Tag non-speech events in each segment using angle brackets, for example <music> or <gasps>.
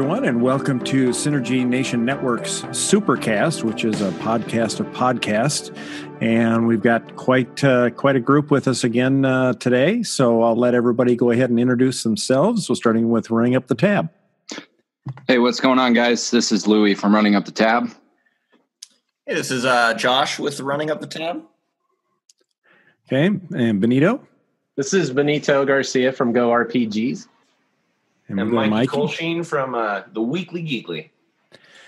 Hello, everyone, and welcome to Synergy Nation Network's Supercast, which is a podcast of podcasts. And we've got quite uh, quite a group with us again uh, today. So I'll let everybody go ahead and introduce themselves. So starting with Running Up the Tab. Hey, what's going on, guys? This is Louie from Running Up the Tab. Hey, this is uh, Josh with Running Up the Tab. Okay, and Benito. This is Benito Garcia from Go RPGs. And, and Mikey, Mikey Colsheen from uh, the Weekly Geekly.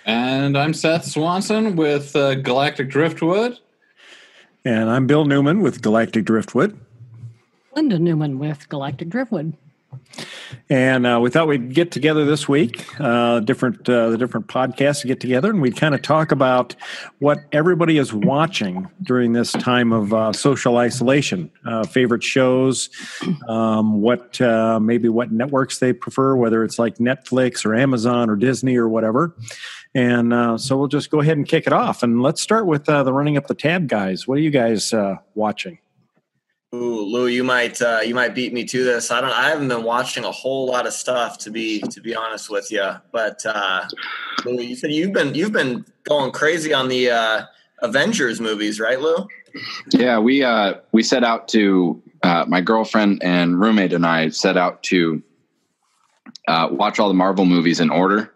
And I'm Seth Swanson with uh, Galactic Driftwood. And I'm Bill Newman with Galactic Driftwood. Linda Newman with Galactic Driftwood. And uh, we thought we'd get together this week, uh, different uh, the different podcasts to get together, and we'd kind of talk about what everybody is watching during this time of uh, social isolation. Uh, favorite shows, um, what uh, maybe what networks they prefer, whether it's like Netflix or Amazon or Disney or whatever. And so we'll just go ahead and kick it off, and let's start with the running up the tab guys. What are you guys watching? Ooh, Lou, you might uh, you might beat me to this. I don't. I haven't been watching a whole lot of stuff to be to be honest with you. But uh, Lou, you said you've been you've been going crazy on the uh, Avengers movies, right, Lou? Yeah, we uh, we set out to uh, my girlfriend and roommate and I set out to uh, watch all the Marvel movies in order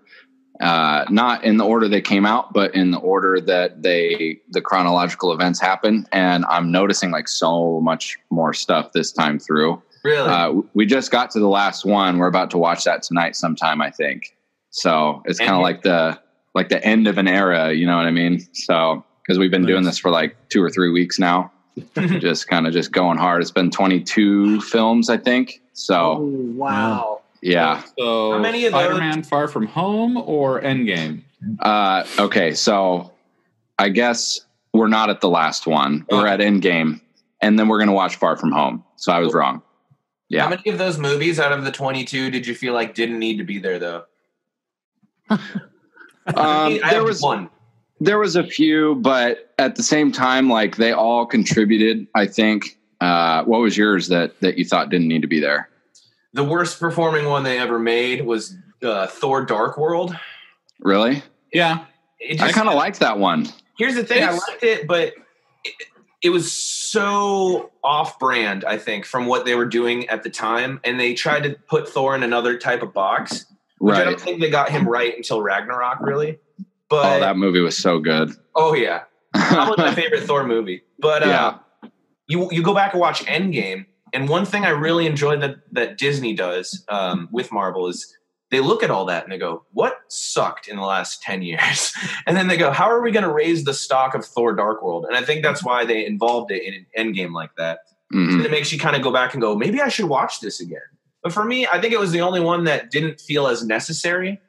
uh, not in the order they came out, but in the order that they the chronological events happen. And I'm noticing like so much more stuff this time through. Really? Uh, we just got to the last one. We're about to watch that tonight sometime, I think. So it's kind of like the like the end of an era. You know what I mean? So because we've been nice. doing this for like two or three weeks now, <laughs> just kind of just going hard. It's been 22 films, I think. So oh, wow. Yeah. So how many of? Spider-Man: Far From Home or Endgame? Uh, okay, so I guess we're not at the last one. We're at Endgame, and then we're going to watch Far From Home. So I was wrong. Yeah. How many of those movies out of the 22 did you feel like didn't need to be there though? <laughs> um, there was one. There was a few, but at the same time, like they all contributed. I think. Uh, what was yours that that you thought didn't need to be there? The worst performing one they ever made was uh, Thor: Dark World. Really? Yeah. Just, I kind of liked that one. Here's the thing: it's, I liked it, but it, it was so off-brand. I think from what they were doing at the time, and they tried to put Thor in another type of box. Which right. I don't think they got him right until Ragnarok, really. But oh, that movie was so good. Oh yeah, probably my <laughs> favorite Thor movie. But uh, yeah. you you go back and watch Endgame, and one thing I really enjoy that that Disney does um, with Marvel is they look at all that and they go, "What sucked in the last ten years?" <laughs> and then they go, "How are we going to raise the stock of Thor: Dark World?" And I think that's why they involved it in an Endgame like that. Mm-hmm. it makes you kind of go back and go, "Maybe I should watch this again." But for me, I think it was the only one that didn't feel as necessary.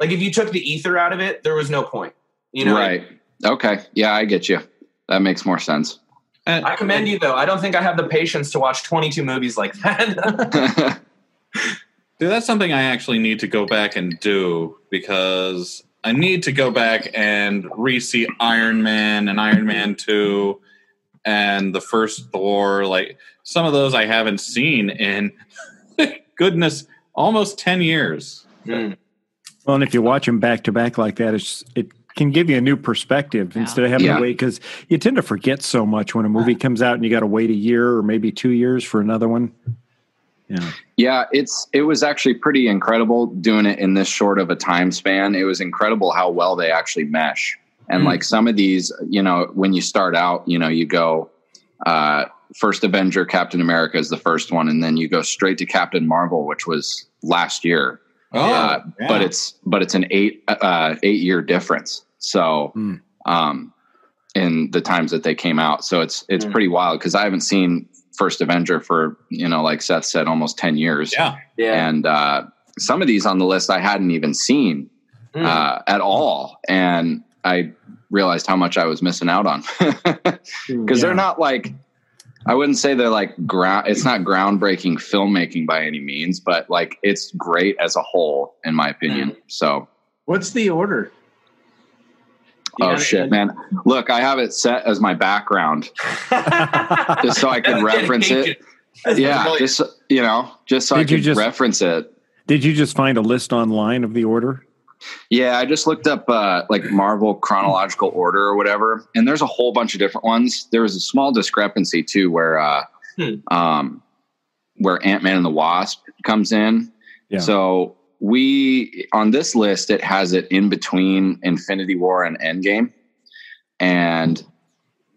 Like if you took the Aether out of it, there was no point. You know, right? Okay, yeah, I get you. That makes more sense. And, I commend you though. I don't think I have the patience to watch 22 movies like that. <laughs> <laughs> Dude, that's something I actually need to go back and do because I need to go back and re-see Iron Man and Iron Man 2 and the first Thor. Like some of those I haven't seen in <laughs> goodness almost 10 years. Mm. Well, and if you watch them back to back like that, it's it can give you a new perspective yeah. instead of having yeah. to wait because you tend to forget so much when a movie comes out and you got to wait a year or maybe two years for another one. Yeah. Yeah, it's it was actually pretty incredible doing it in this short of a time span. It was incredible how well they actually mesh. And mm. like some of these, you know, when you start out, you know, you go uh first Avenger, Captain America is the first one, and then you go straight to Captain Marvel, which was last year. Oh, uh, yeah. but it's but it's an eight uh, eight year difference. So, mm. um, in the times that they came out, so it's it's mm. pretty wild because I haven't seen First Avenger for you know, like Seth said, almost ten years. Yeah, yeah. And uh, some of these on the list I hadn't even seen mm. uh, at all, and I realized how much I was missing out on <laughs> because yeah. they're not like I wouldn't say they're like ground. It's not groundbreaking filmmaking by any means, but like it's great as a whole, in my opinion. Mm. So, what's the order? Oh shit, man! Look, I have it set as my background, <laughs> just so I can reference it. <laughs> Yeah, just you know, just so Did I can just, reference it. Did you just find a list online of the order? Yeah, I just looked up uh, like Marvel chronological order or whatever, and there's a whole bunch of different ones. There was a small discrepancy too, where uh, hmm. um, where Ant Man and the Wasp comes in. Yeah. So we on this list it has it in between Infinity War and Endgame, and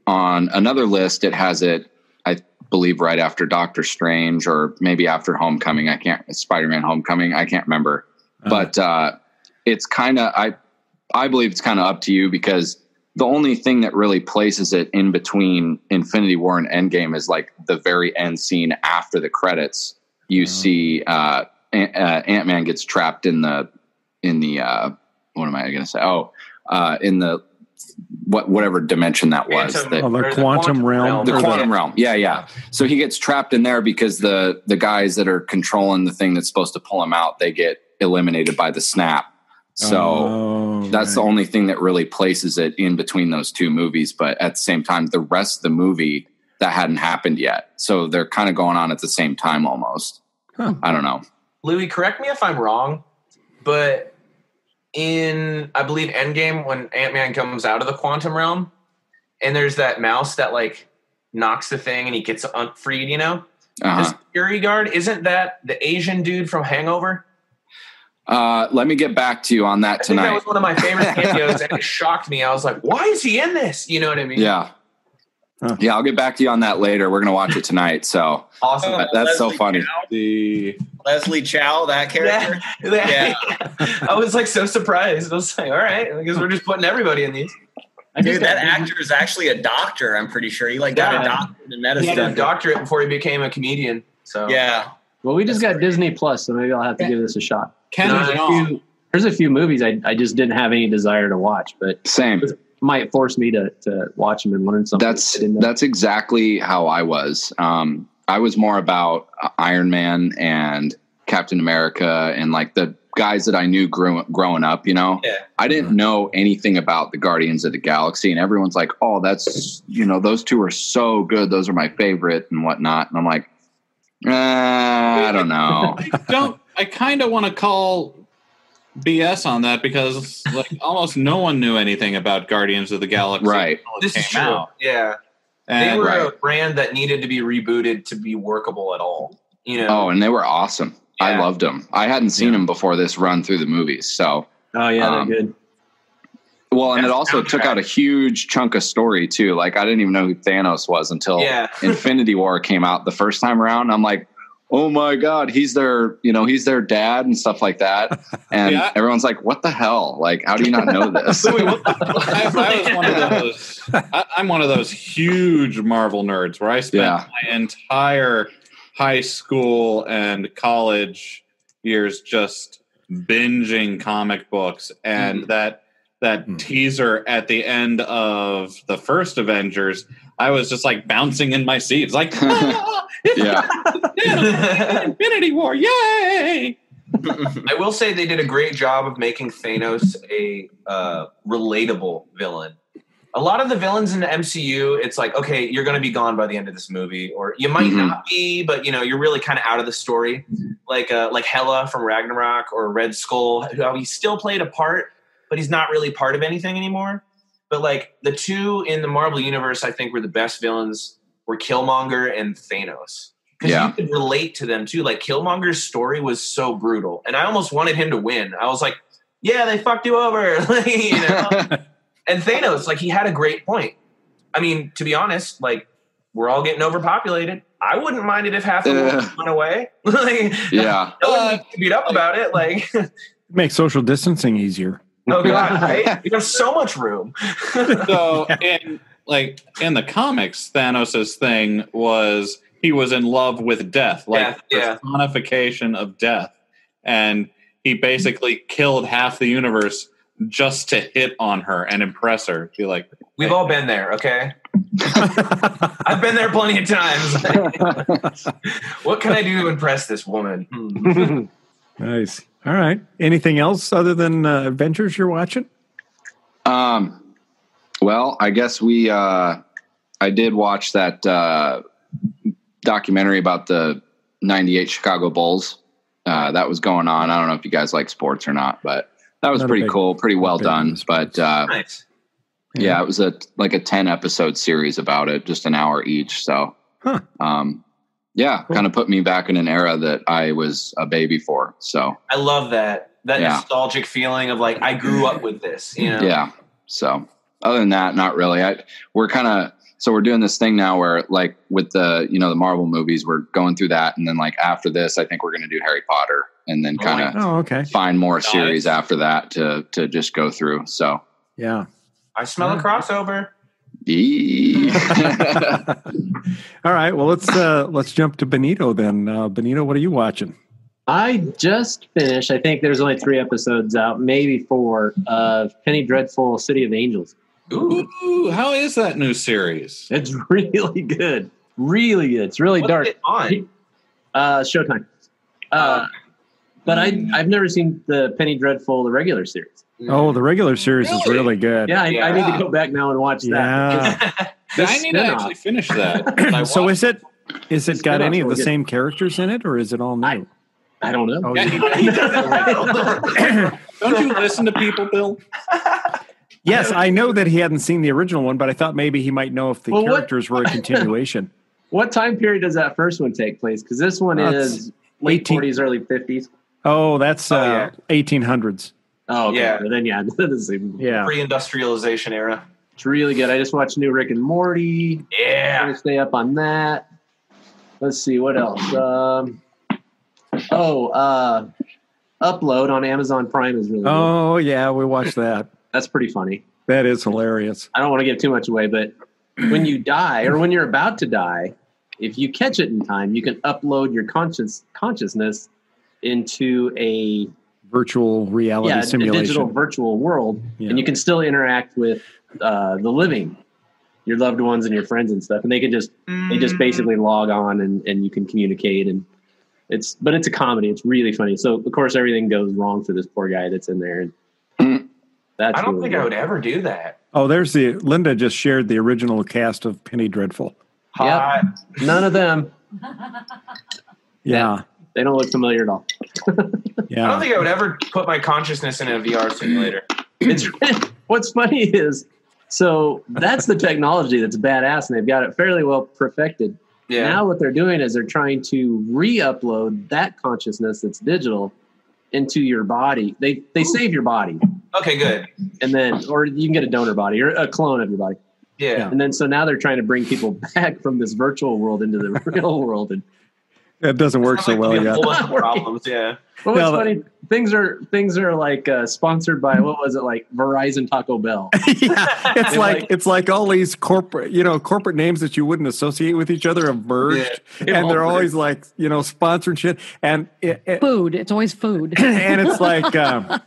on another list it has it I believe right after Doctor Strange or maybe after Homecoming. I can't Spider Man Homecoming. I can't remember, uh-huh. but uh, it's kind of I I believe it's kind of up to you because the only thing that really places it in between Infinity War and Endgame is like the very end scene after the credits. You uh-huh. see uh, uh, Ant Man gets trapped in the in the uh, what am I going to say? Oh, uh, in the what whatever dimension that was. Quantum, that, oh, the, quantum, quantum realm. realm. The quantum realm. Yeah, yeah. So he gets trapped in there because the the guys that are controlling the thing that's supposed to pull him out, they get eliminated by the snap. So oh, that's right. the only thing that really places it in between those two movies. But at the same time, the rest of the movie that hadn't happened yet. So they're kind of going on at the same time almost. Huh. I don't know. Louis, correct me if I'm wrong, but in I believe Endgame when Ant Man comes out of the quantum realm, and there's that mouse that like knocks the thing and he gets freed. You know, uh-huh. the security guard isn't that the Asian dude from Hangover? Uh, let me get back to you on that I tonight. that was one of my favorite <laughs> cameos, and it shocked me. I was like, "Why is he in this?" You know what I mean? Yeah, huh. yeah. I'll get back to you on that later. We're gonna watch it tonight. So awesome! That, that's Leslie so funny. Chow, the Leslie Chow, that character. <laughs> Yeah, yeah. I was like so surprised. I was like, "All right, because we're just putting everybody in these." Dude, that actor is actually a doctor. I'm pretty sure he like got a doctorate in medicine. He had a doctorate before he became a comedian. So yeah. Well, we just got Disney Plus, so maybe I'll have to give this a shot. Ken there's, a few, there's a few movies I, I just didn't have any desire to watch, but same might force me to to watch them and learn something. That's that's exactly how I was. Um, I was more about Iron Man and Captain America and like the guys that I knew grew, growing up, you know, yeah. I didn't mm-hmm. know anything about the Guardians of the Galaxy and everyone's like, Oh, that's, you know, those two are so good. Those are my favorite and whatnot. And I'm like, uh, I don't know. <laughs> I don't, I kind of want to call BS on that because like <laughs> almost no one knew anything about Guardians of the Galaxy. Right. This is true. Out. Yeah. And, they were right. a brand that needed to be rebooted to be workable at all. You know. Oh, and they were awesome. Yeah. I loved them. I hadn't seen yeah. them before this run through the movies. So. Oh yeah, um, they're good. Well, and That's it also took out a huge chunk of story too. Like I didn't even know who Thanos was until yeah. <laughs> Infinity War came out the first time around. I'm like, oh my god he's their you know he's their dad and stuff like that <laughs> and yeah. everyone's like what the hell like how do you not know this <laughs> I, I, was one of those I, am one of those huge marvel nerds where i spent yeah. my entire high school and college years just binging comic books and mm. that that mm. teaser at the end of the first avengers I was just like bouncing in my seats, like, <laughs> ah, yeah, Infinity War, yay! I will say they did a great job of making Thanos a uh, relatable villain. A lot of the villains in the MCU, it's like, okay, you're going to be gone by the end of this movie, or you might mm-hmm. not be, but you know, you're really kind of out of the story. Like, uh, like Hela from Ragnarok or Red Skull, who he still played a part, but he's not really part of anything anymore. But like the two in the Marvel universe, I think were the best villains were Killmonger and Thanos because yeah. you could relate to them too. Like Killmonger's story was so brutal, and I almost wanted him to win. I was like, "Yeah, they fucked you over," <laughs> you know. <laughs> and Thanos, like, he had a great point. I mean, to be honest, like, we're all getting overpopulated. I wouldn't mind it if half of them uh, went away. <laughs> like, yeah, no one beat up about it. Like, make social distancing easier. Oh god, <laughs> right? You have so much room. <laughs> so <laughs> in like in the comics, Thanos' thing was he was in love with death, like yeah, personification of death. And he basically killed half the universe just to hit on her and impress her. Be like, we've all been there, okay? I've been there plenty of times. what can I do to impress this woman? Hmm. nice. All right. Anything else other than uh, adventures you're watching? Um, well, I guess we. Uh, I did watch that uh, documentary about the '98 Chicago Bulls. uh, that was going on. I don't know if you guys like sports or not, but that was not pretty big, cool, pretty well done. But uh, nice. yeah. yeah. it was a like a ten episode series about it, just an hour each. So, huh. um, yeah, cool. kind of put me back in an era that I was a baby for. So I love that that yeah. nostalgic feeling of like I grew up with this. You know? Yeah. So other than that, not really. I we're kind of so we're doing this thing now where like with the you know the Marvel movies, we're going through that, and then like after this, I think we're going to do Harry Potter, and then oh, kind of oh, okay. find more nice. series after that to to just go through. So yeah, I smell a crossover. <laughs> <laughs> All right, well let's uh let's jump to Benito then. Uh, Benito, what are you watching? I just finished. I think there's only three episodes out, maybe four, of Penny Dreadful: City of Angels. Ooh, how is that new series? It's <laughs> really good. Really good. It's really What's dark. It on? Uh, Showtime. Uh, but I I've never seen the Penny Dreadful the regular series. Oh, the regular series really? is really good. Yeah I, yeah, I, need to go back now and watch yeah. <laughs> that. I need to actually finish that. <clears throat> so is it is it got any of the same characters in it, or is it all new? I, I don't know. Oh, <laughs> <clears throat> don't you listen to people, Bill? <laughs> Yes, I know that he hadn't seen the original one, but I thought maybe he might know if the well, characters what, were a continuation. what time period does that first one take place? Because this one uh, is late 40s, early 50s. Oh, that's oh, uh, yeah. 1800s. Oh, okay. yeah. then yeah, <laughs> yeah, pre-industrialization era. It's really good. I just watched new Rick and Morty. Yeah, stay up on that. Let's see what else. Um, oh, uh, Upload on Amazon Prime is really. Oh good. yeah, we watched that. <laughs> That's pretty funny. That is hilarious. I don't want to give too much away, but when you die or when you're about to die, if you catch it in time, you can upload your conscious consciousness into a virtual reality yeah, simulation, a digital virtual world, yeah. and you can still interact with uh, the living, your loved ones and your friends and stuff, and they can just mm. they just basically log on and and you can communicate and it's but it's a comedy. It's really funny. So of course everything goes wrong for this poor guy that's in there, and <clears throat> that's I don't really think I would ever do that. Oh, there's the Linda just shared the original cast of Penny Dreadful. Yeah, none of them. <laughs> yeah. They don't look familiar at all. yeah. <laughs> I don't think I would ever put my consciousness in a VR simulator. It's <laughs> what's funny is so that's the technology that's badass and they've got it fairly well perfected. Yeah. Now what they're doing is they're trying to re-upload that consciousness that's digital into your body. They they Ooh. save your body. Okay, good. And then, or you can get a donor body or a clone of your body. Yeah. And then, so now they're trying to bring people <laughs> back from this virtual world into the real world, and it doesn't work so well yet. <laughs> Problems, yeah. Well, it's funny. Things are things are like uh, sponsored by what was it like Verizon Taco Bell? <laughs> yeah, <laughs> it's like, like, it's like all these corporate you know corporate names that you wouldn't associate with each other have merged, yeah, and they're always like you know sponsored shit and it, it, food. It's always food, and it's like. Um,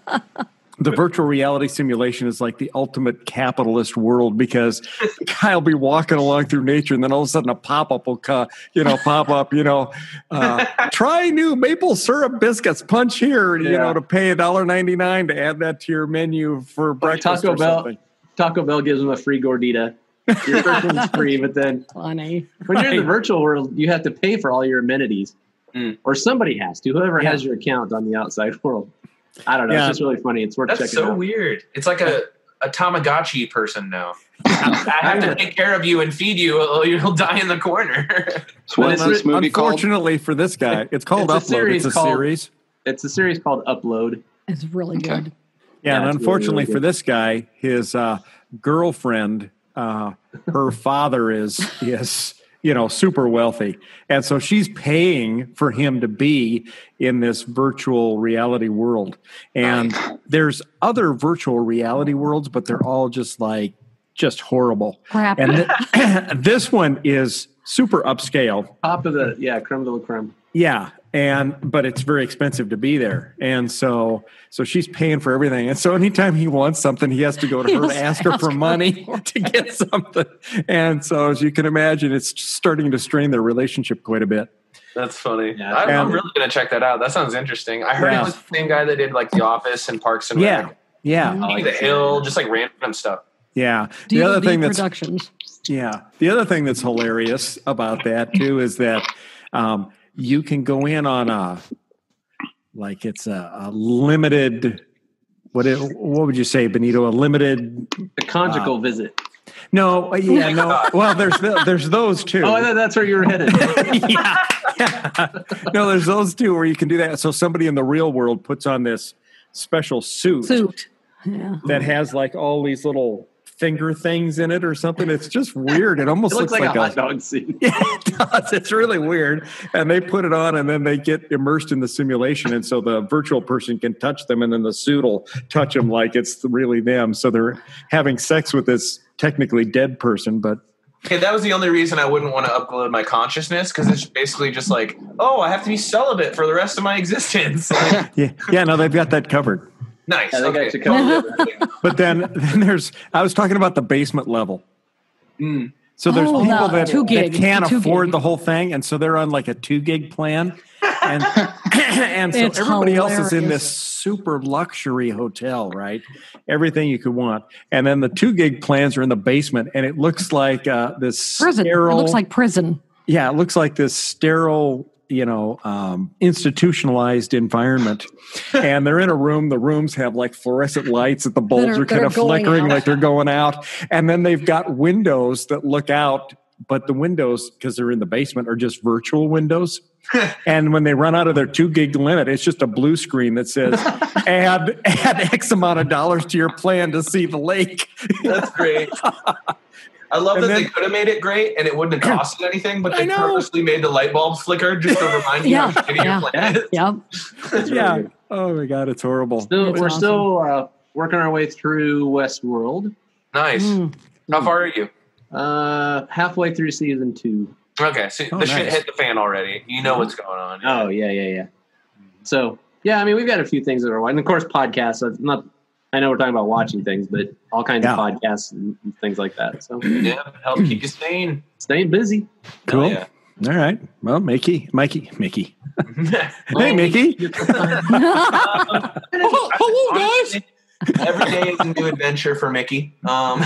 the virtual reality simulation is like the ultimate capitalist world because <laughs> I'll be walking along through nature and then all of a sudden a pop up will, uh, you know, pop up, you know, uh, <laughs> try new maple syrup biscuits, punch here, yeah. you know, to pay a dollar ninety nine to add that to your menu for breakfast. Taco Bell, something. Taco Bell gives them a free gordita. Your first one's <laughs> free, but then Funny. when you're in the virtual world, you have to pay for all your amenities, mm. or somebody has to. Whoever yeah. has your account on the outside world. I don't know. Yeah. It's just really funny. It's worth checking out. That's checking so out. weird. It's like a, a Tamagotchi person now. I have to take care of you and feed you, or you'll die in the corner. so this movie Unfortunately called? for this guy, it's called it's Upload. it's a called, series. It's a series called Upload. It's really okay. good. Yeah, yeah and unfortunately really, really for this guy, his uh, girlfriend, uh, her father is <laughs> is you know, super wealthy. And so she's paying for him to be in this virtual reality world. And there's other virtual reality worlds, but they're all just like, just horrible. Crap. And th- <clears throat> this one is super upscale. Top of the, yeah, creme de la creme. Yeah and but it's very expensive to be there. And so so she's paying for everything. And so anytime he wants something he has to go to <laughs> her to ask her for money <laughs> to get something. And so as you can imagine it's starting to strain their relationship quite a bit. That's funny. Yeah, I, am really gonna check that out. That sounds interesting. I heard yeah. it was the same guy that did like the office and parks and yeah. Rec. yeah. Like the hill just like random stuff. Yeah. The other thing that's yeah. The other thing that's hilarious about that too is that um, you can go in on a like it's a, a limited. What it, what would you say, Benito? A limited a conjugal uh, visit. No, yeah, no. Well, there's there's those two. Oh, that's where you're headed. yeah, <laughs> yeah. No, there's those two where you can do that. So somebody in the real world puts on this special suit, suit, yeah. that has like all these little finger things in it or something. It's just weird. It almost it looks, looks, like, like, a hot dog scene. <laughs> Yeah, it does. It's really weird. And they put it on and then they get immersed in the simulation. And so the virtual person can touch them and then the suit will touch them like it's really them. So they're having sex with this technically dead person, but Okay, that was the only reason I wouldn't want to upload my consciousness because it's basically just like, oh, I have to be celibate for the rest of my existence. <laughs> yeah, yeah. No, they've got that covered. Nice. Yeah, okay. <laughs> but then, <laughs> then there's. I was talking about the basement level. Mm. So there's Oh, people no, that, two that can't two afford gig. the whole thing, and so they're on like a two gig plan, and <laughs> and so It's everybody else is in this super luxury hotel, right? Everything you could want, and then the two gig plans are in the basement, and it looks like uh, this Prison. sterile. It looks like prison. yeah, it looks like this sterile, you know, um, institutionalized environment. and they're in a room. The rooms have like fluorescent lights that the bulbs That are- are, kind are of flickering out. like they're going out. And then they've got windows that look out, but the windows, because they're in the basement, are just virtual windows. <laughs> and when they run out of their two gig limit, it's just a blue screen that says <laughs> add add X amount of dollars to your plan to see the lake. That's great. <laughs> I love And that they could have made it great and it wouldn't have <clears throat> costed anything, but they purposely made the light bulbs flicker just to remind you Yeah, how shitty yeah. your plan is. Yep. <laughs> yeah. Oh my god, it's horrible. Still, It's we're awesome. still uh, working our way through Westworld. Nice. Mm. How far are you? Uh, halfway through season two. Okay, so Oh, the shit hit the fan already. You know what's going on. Oh yeah, yeah, yeah. So yeah, I mean, we've got a few things that are watching. Of course, podcasts. I'm not. I know we're talking about watching things, but all kinds Yeah. of podcasts and, and things like that. So Yeah, help keep you sane. staying busy. Cool. Hell All right. Well, Mickey, Mikey, Mickey. <laughs> Hey, Mickey. <laughs> hello, guys. Every day is a new adventure for Mickey. Um, <laughs>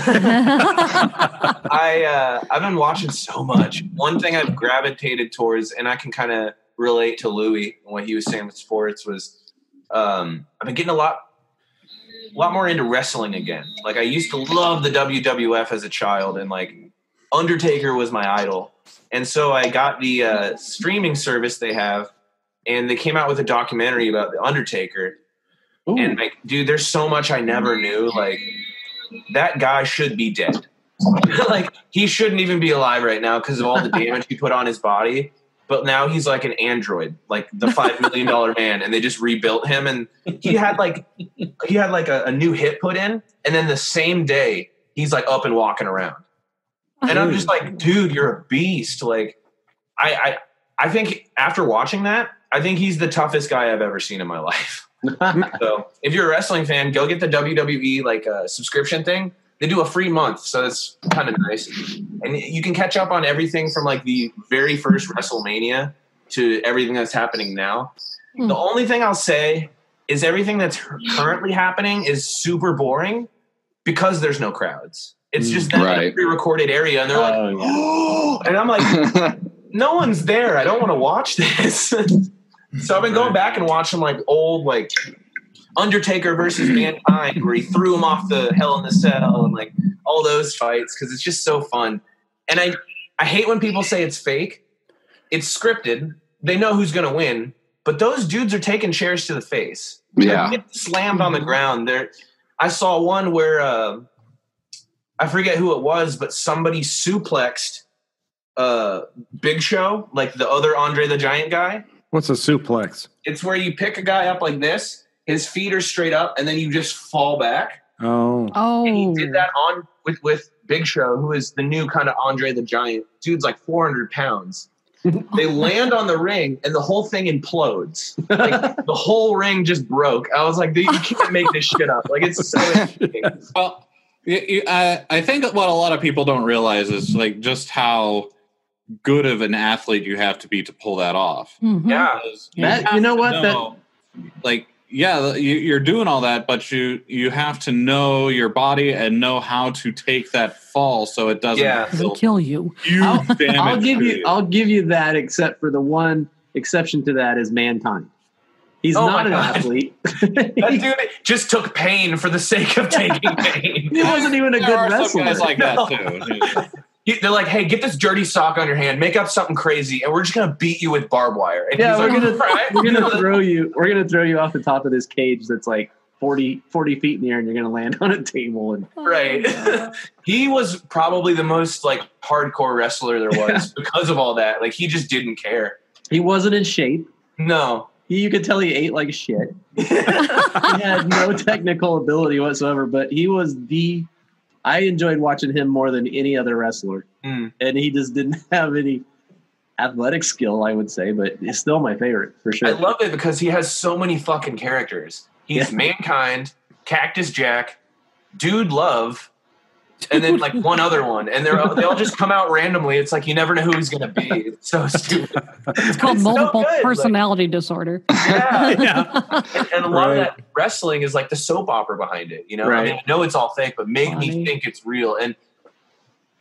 I uh, I've been watching so much. One thing I've gravitated towards, and I can kind of relate to Louis and what he was saying with sports was, um, I've been getting a lot, a lot more into wrestling again. Like I used to love the WWF as a child, and like Undertaker was my idol, and so I got the uh, streaming service they have, and they came out with a documentary about the Undertaker. Ooh. And like, dude, there's so much I never knew. Like, that guy should be dead. <laughs> like, he shouldn't even be alive right now because of all the damage he put on his body. But now he's like an android, like the five million dollar <laughs> man, and they just rebuilt him. And he had like he had like a, a new hip put in, and then the same day he's like up and walking around. And I'm just like, dude, you're a beast. Like, I I I think after watching that, I think he's the toughest guy I've ever seen in my <laughs> life. <laughs> So if you're a wrestling fan, go get the WWE like uh, subscription thing. They do a free month, so it's kind of nice, and you can catch up on everything from like the very first WrestleMania to everything that's happening now. Hmm. The only thing I'll say is everything that's currently happening is super boring because there's no crowds. It's just that Right. pre-recorded area, and they're like, Oh, yeah. oh, and I'm like, <laughs> no one's there. I don't want to watch this. <laughs> so I've been going back and watching like old like Undertaker versus <clears throat> Mankind, where he threw him off the Hell in the Cell and like all those fights because it's just so fun. And I I hate when people say it's fake. It's scripted. They know who's going to win, but those dudes are taking chairs to the face. Yeah. They get slammed on the ground. There, I saw one where uh, I forget who it was, but somebody suplexed uh, Big Show, like the other Andre the Giant guy. What's a suplex? It's where you pick a guy up like this, his feet are straight up, and then you just fall back. Oh, Oh, And he did that on with with Big Show, who is the new kind of Andre the Giant. Dude's like 400 pounds. <laughs> they land on the ring, and the whole thing implodes. Like <laughs> the whole ring just broke. I was like, you can't make this shit up. Like it's so interesting. <laughs> Well, you, you, I, I think what a lot of people don't realize is like just how good of an athlete you have to be to pull that off. Mhm. Yeah. That- have you know to what? That- like, yeah, you, you're doing all that, but you you have to know your body and know how to take that fall so it doesn't Yeah. Kill you. I'll. <laughs> I'll give to you. I'll give you that, except for the one exception to that is mankind. He's Oh not an God. athlete. <laughs> <laughs> That dude just took pain for the sake of taking pain. he wasn't even a There good are some guys like No. that too. He- They're like, "Hey, get this dirty sock on your hand, make up something crazy, and we're just gonna beat you with barbed wire." And yeah, he's we're like, gonna "All right." we're gonna throw you. We're gonna throw you off the top of this cage that's like 40, 40 feet in the air, and you're gonna land on a table. And oh right. <laughs> he was probably the most like hardcore wrestler there was because of all that. Like he just didn't care. he wasn't in shape. No. He, you could tell he ate like shit. <laughs> he had no <laughs> technical ability whatsoever, but he was the. I enjoyed watching him more than any other wrestler, Mm. and he just didn't <laughs> have any athletic skill, I would say, but he's still my favorite for sure. I love it because he has so many fucking characters. He's Yeah. mankind, Cactus Jack, Dude Love, and then like <laughs> one other one, and they're all, they all just come out randomly. It's like you never know who he's gonna be. It's so stupid. It's called It's so multiple like- personality disorder. <laughs> Yeah. <laughs> yeah. And, and a lot Right. of that wrestling is like the soap opera behind it. You know, I mean, I know it's all fake, but make me think it's real. And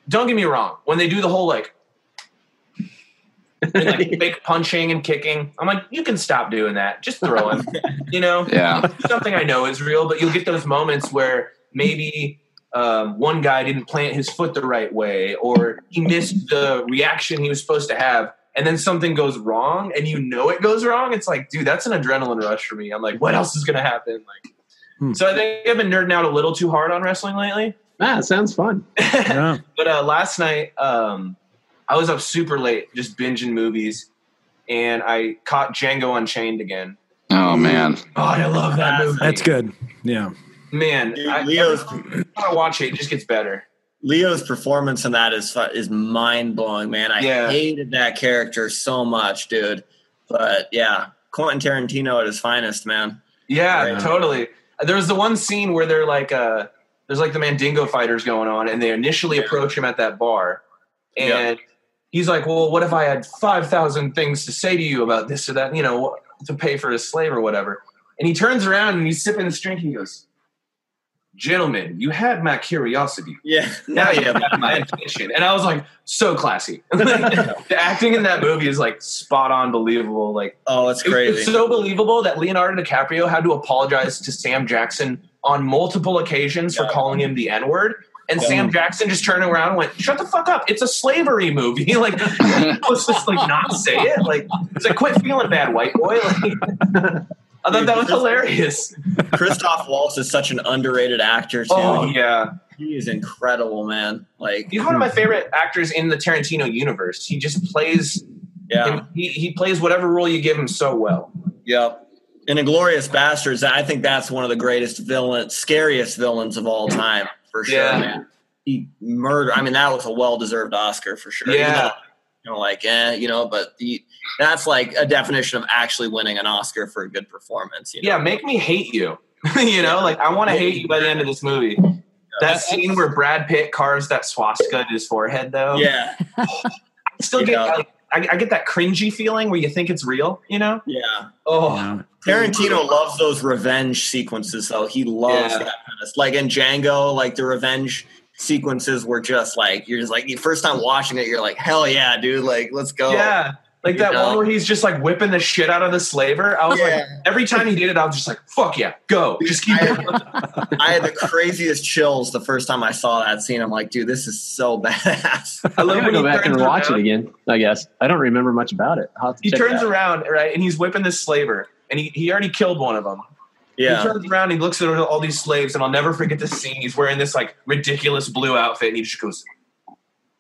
don't get me wrong, when they do the whole like, and, like fake punching and kicking, I'm like, you can stop doing that. Just throw him. you know, Yeah. something I know is real, but you'll get those moments where maybe um, one guy didn't plant his foot the right way, or he missed the reaction he was supposed to have, and then something goes wrong, and you know it goes wrong. It's like, dude, that's an adrenaline rush for me. I'm like, what else is going to happen? Like, Hmm. so I think I've been nerding out a little too hard on wrestling lately. ah, it sounds fun. <laughs> yeah. But uh, last night, um, I was up super late, just binging movies, and I caught Django Unchained again. Oh man. God, I love that movie. That's good. Yeah. Man, Dude, I, Leo's I watch it, it just gets better. Leo's performance in that is is mind blowing, man. I Yeah. hated that character so much, dude. But yeah, Quentin Tarantino at his finest, man. Yeah, Right. totally. There was the one scene where they're like, uh, there's like the Mandingo fighters going on, and they initially approach him at that bar, and he's like, "Well, what if I had five thousand things to say to you about this or that? You know, to pay for his slave or whatever?" And he turns around and he's sipping his drink, and he goes, "Gentlemen, you had my curiosity. Yeah, Now you <laughs> have my attention." And I was like, "So classy." <laughs> Like, the acting in that movie is like spot on, believable. Like. Oh, it's was crazy. so believable that Leonardo DiCaprio had to apologize to Sam Jackson on multiple occasions for calling him the N word. And Yeah. Sam Jackson just turned around and went, "Shut the fuck up! It's a slavery movie." <laughs> like, let's just like not say it. Like, it's like, quit feeling bad, white boy. Like, I thought that was hilarious. <laughs> Christoph Waltz is such an underrated actor too. Oh yeah, he is incredible, man. Like, he's one of my hmm. favorite actors in the Tarantino universe. He just plays. yeah, He, he plays whatever role you give him so well. yep. In Inglourious Basterds, I think that's one of the greatest villains, scariest villains of all time, for sure, Yeah. man. He murder. I mean, that was a well-deserved Oscar for sure. Yeah. Though, you know, like, eh, you know, but the, that's like a definition of actually winning an Oscar for a good performance. You know? Yeah, make me hate you. <laughs> you know, like I want to hate you by the end of this movie. That scene where Brad Pitt carves that swastika in his forehead, though. yeah, I still get Yeah. I, I get that cringy feeling where you think it's real. You know? yeah. Oh, Yeah. Tarantino loves those revenge sequences, though. He loves Yeah. that kind of like in Django, like the revenge sequences were just like you're just like the first time watching it, you're like, hell yeah, dude, like let's go. yeah. Like You that know? one where he's just like whipping the shit out of the slaver. I was like, every time he did it, I was just like, fuck yeah, go. Just keep I- going. <laughs> I had the craziest chills the first time I saw that scene. I'm like, dude, this is so <laughs> badass. I love gonna when go back and turns watch it again. I guess I don't remember much about it. I'll have to He turns it around, right, and he's whipping this slaver, and he, he already killed one of them. He turns around, he looks at all these slaves, and I'll never forget this scene. He's wearing this like ridiculous blue outfit, and he just goes,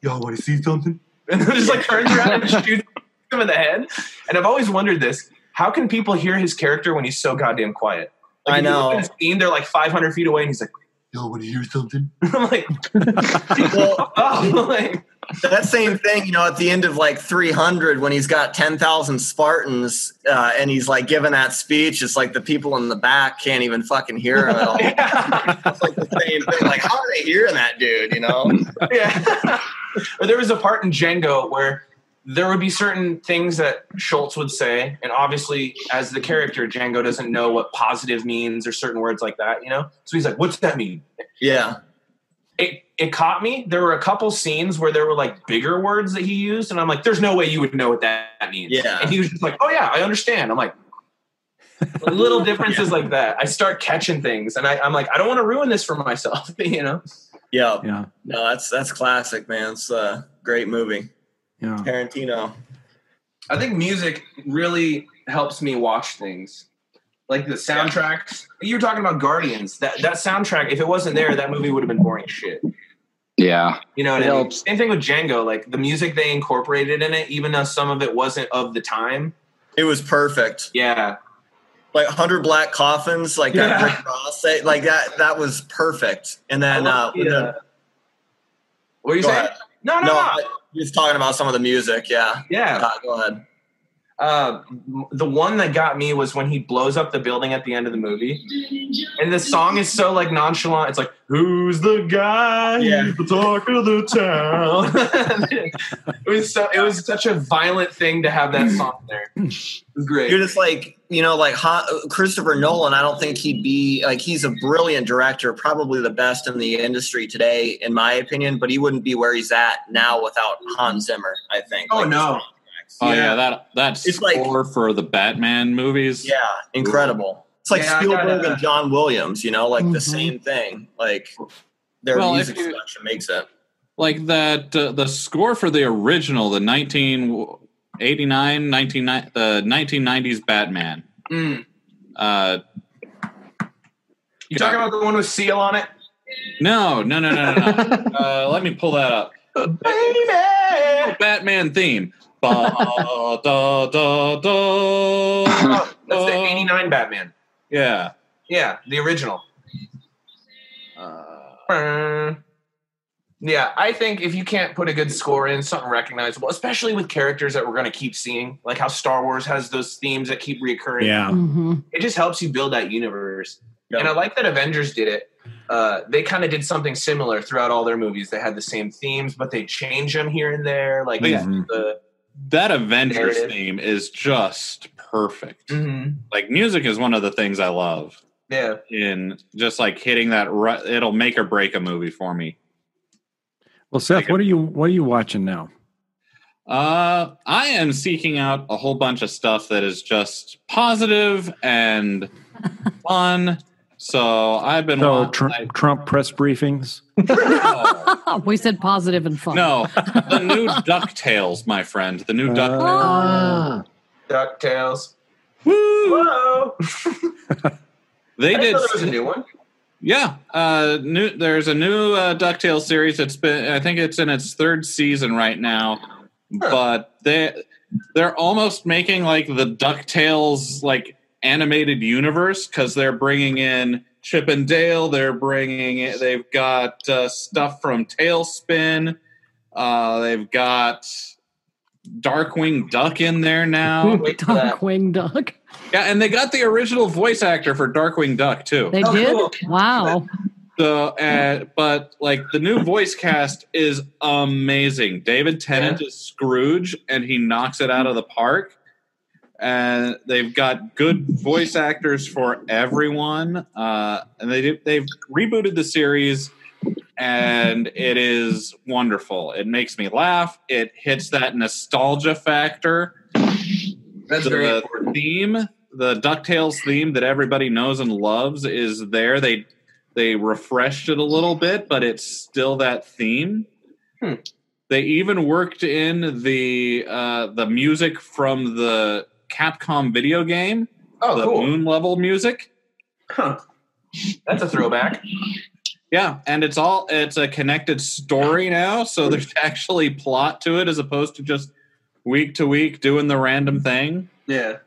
"Yo, want to see something?" <laughs> And then just like turns around and <laughs> shoots him in the head. And I've always wondered this: How can people hear his character when he's so goddamn quiet? Like, I if you look know. Scene, they're like 500 feet away, and he's like, "Yo, want to hear something?" <laughs> I'm like, Well, "Oh, like, that same thing, you know, at the end of like 300, when he's got 10,000 Spartans uh, and he's like giving that speech, it's like the people in the back can't even fucking hear him at all. <laughs> it's like the same thing. Like, how are they hearing that dude, you know? <laughs> yeah. <laughs> or there was a part in Django where there would be certain things that Schultz would say, and obviously, as the character, Django doesn't know what positive means or certain words like that, you know. So he's like, "What's that mean?" Yeah. It it caught me. There were a couple scenes where there were like bigger words that he used, and I'm like, "There's no way you would know what that means." Yeah. And he was just like, "Oh yeah, I understand." I'm like, little <laughs> differences like that. I start catching things, and I, I'm like, I don't want to ruin this for myself. <laughs> You know? Yeah. Yeah. No, that's that's classic, man. It's a great movie. Yeah. Tarantino. I think music really helps me watch things. Like the soundtracks. You were talking about Guardians. That that soundtrack, if it wasn't there, that movie would have been boring shit. Yeah. You know what It I mean? helps. Same thing with Django. Like the music they incorporated in it, even though some of it wasn't of the time. It was perfect. Yeah. Like Hundred Black Coffins, like that Yeah. Rick Ross, like that. That was perfect. And then, I uh, love the, the- uh, what are you saying? ahead. No, no, no, no. I- just talking about some of the music. Yeah. Yeah. Uh, go ahead. Uh, the one that got me was when he blows up the building at the end of the movie, and the song is so like nonchalant. It's like, "Who's the guy? Yeah. He's the talk of the town." <laughs> it was so. It was such a violent thing to have that song there. Great. You're just like you know, like Han, Christopher Nolan. I don't think he'd be like he's a brilliant director, probably the best in the industry today, in my opinion. But he wouldn't be where he's at now without Hans Zimmer. I think. Oh, Like, no. Oh yeah, Yeah. that that It's like- score for the Batman movies. Yeah, incredible. It's like Yeah, Spielberg gotta- and John Williams. You know, like the Mhm. same thing. Like their Well, music you- selection makes it. like that uh, the score for the original the 1989 19, the 1990s batman Mm. uh You talking about the one with Seal on it, no no no no no, no. <laughs> uh let me pull that up baby? batman theme Ba, <laughs> da, da, da. <laughs> That's the '89 Batman. yeah Yeah, the original. uh, Yeah, I think if you can't put a good score in, something recognizable, especially with characters that we're going to keep seeing, like how Star Wars has those themes that keep reoccurring. Yeah. hmm It just helps you build that universe. Yeah. And I like that Avengers did it. Uh, they kind of did something similar throughout all their movies. They had the same themes, but they change them here and there. Like Yeah. the that avengers Narrative. theme is just perfect Mhm. like music is one of the things i love yeah, in just like hitting that ru- it'll make or break a movie for me Well, Seth, what are you what are you watching now? Uh, I am seeking out a whole bunch of stuff that is just positive and fun. So I've been So wa- Tr- I- Trump press briefings. no, <laughs> we said positive and fun. no, the new Ducktales, my friend, the new Duck. Ah. Ducktales. Woo! Whoa! They I didn't there was a new one. yeah. Uh, new. There's a new uh, Ducktales series. It's been, I think it's in its third season right now, but they they're almost making like the Ducktales like animated universe because they're bringing in Chip and Dale. They're bringing it. They've got uh, stuff from TaleSpin. Uh, they've got Darkwing Duck in there now. <laughs> Wait for that. Darkwing Duck. yeah, and they got the original voice actor for Darkwing Duck too. They Oh, did? cool. Wow. So, uh, but like the new voice cast is amazing. David Tennant is Scrooge, and he knocks it out of the park. And they've got good voice actors for everyone. Uh, and they they've rebooted the series, and it is wonderful. It makes me laugh. It hits that nostalgia factor. That's very the important. theme, the Ducktales theme that everybody knows and loves, is there. They they refreshed it a little bit, but it's still that theme. Hmm. They even worked in the uh, the music from the Capcom video game, Oh, the cool. moon level music. Huh. That's a throwback. Yeah, and it's all it's a connected story now, so there's <laughs> actually plot to it as opposed to just week to week doing the random thing. Yeah.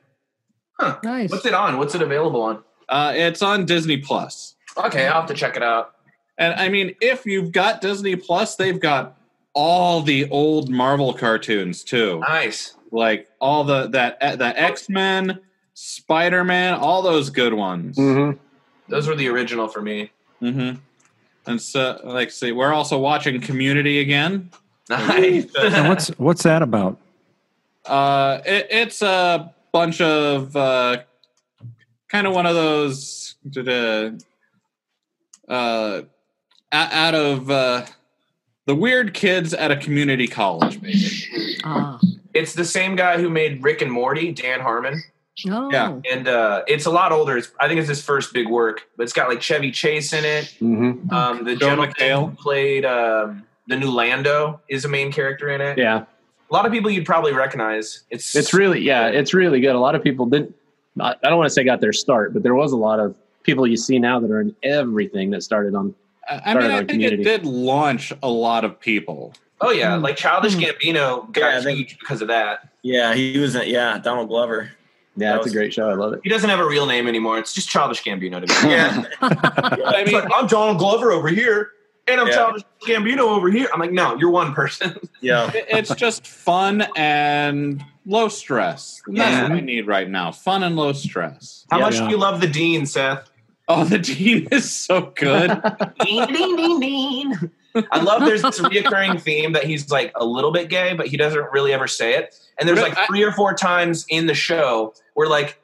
Nice. What's it on? What's it available on? Uh, it's on Disney Plus. Okay, I'll have to check it out. And I mean, if you've got Disney Plus, they've got all the old Marvel cartoons too, Nice. Like all the that the X Men, Spider Man, all those good ones. Mm-hmm. Those were the original for me. Mm-hmm. And so, like, see, we're also watching Community again. Nice. <laughs> And what's what's that about? Uh, it, it's a bunch of uh, kind of one of those uh, uh, out of uh, the weird kids at a community college, basically. Ah. It's the same guy who made Rick and Morty, Dan Harmon. Oh. Yeah, and uh, it's a lot older. It's, I think it's his first big work, but it's got like Chevy Chase in it. Mm-hmm. Um, the Joe gentleman McHale. who played um, the new Lando is a main character in it. Yeah, A lot of people you'd probably recognize. It's it's really yeah, it's really good. A lot of people didn't. I I don't want to say got their start, but there was a lot of people you see now that are in everything that started on. I I Started mean, I think Community. it did launch a lot of people. Oh yeah, Mm. like Childish Mm. Gambino got Yeah, think- huge because of that. Yeah, he was. in- Yeah, Donald Glover. Yeah, That it's a great show. I love it. He doesn't have a real name anymore. It's just Childish Gambino to me. <laughs> Yeah, I mean, like, I'm Donald Glover over here, and I'm Yeah. Childish Gambino over here. I'm like, no, you're one person. <laughs> yeah. it's just fun and low stress. That's Yeah. what we need right now: fun and low stress. How Yeah. much Yeah. do you love the Dean, Seth? Oh, the Dean is so good. <laughs> Dean, Dean, Dean, Dean. I love there's this <laughs> reoccurring theme that he's like a little bit gay, but he doesn't really ever say it. And there's Really? like three or four times in the show where like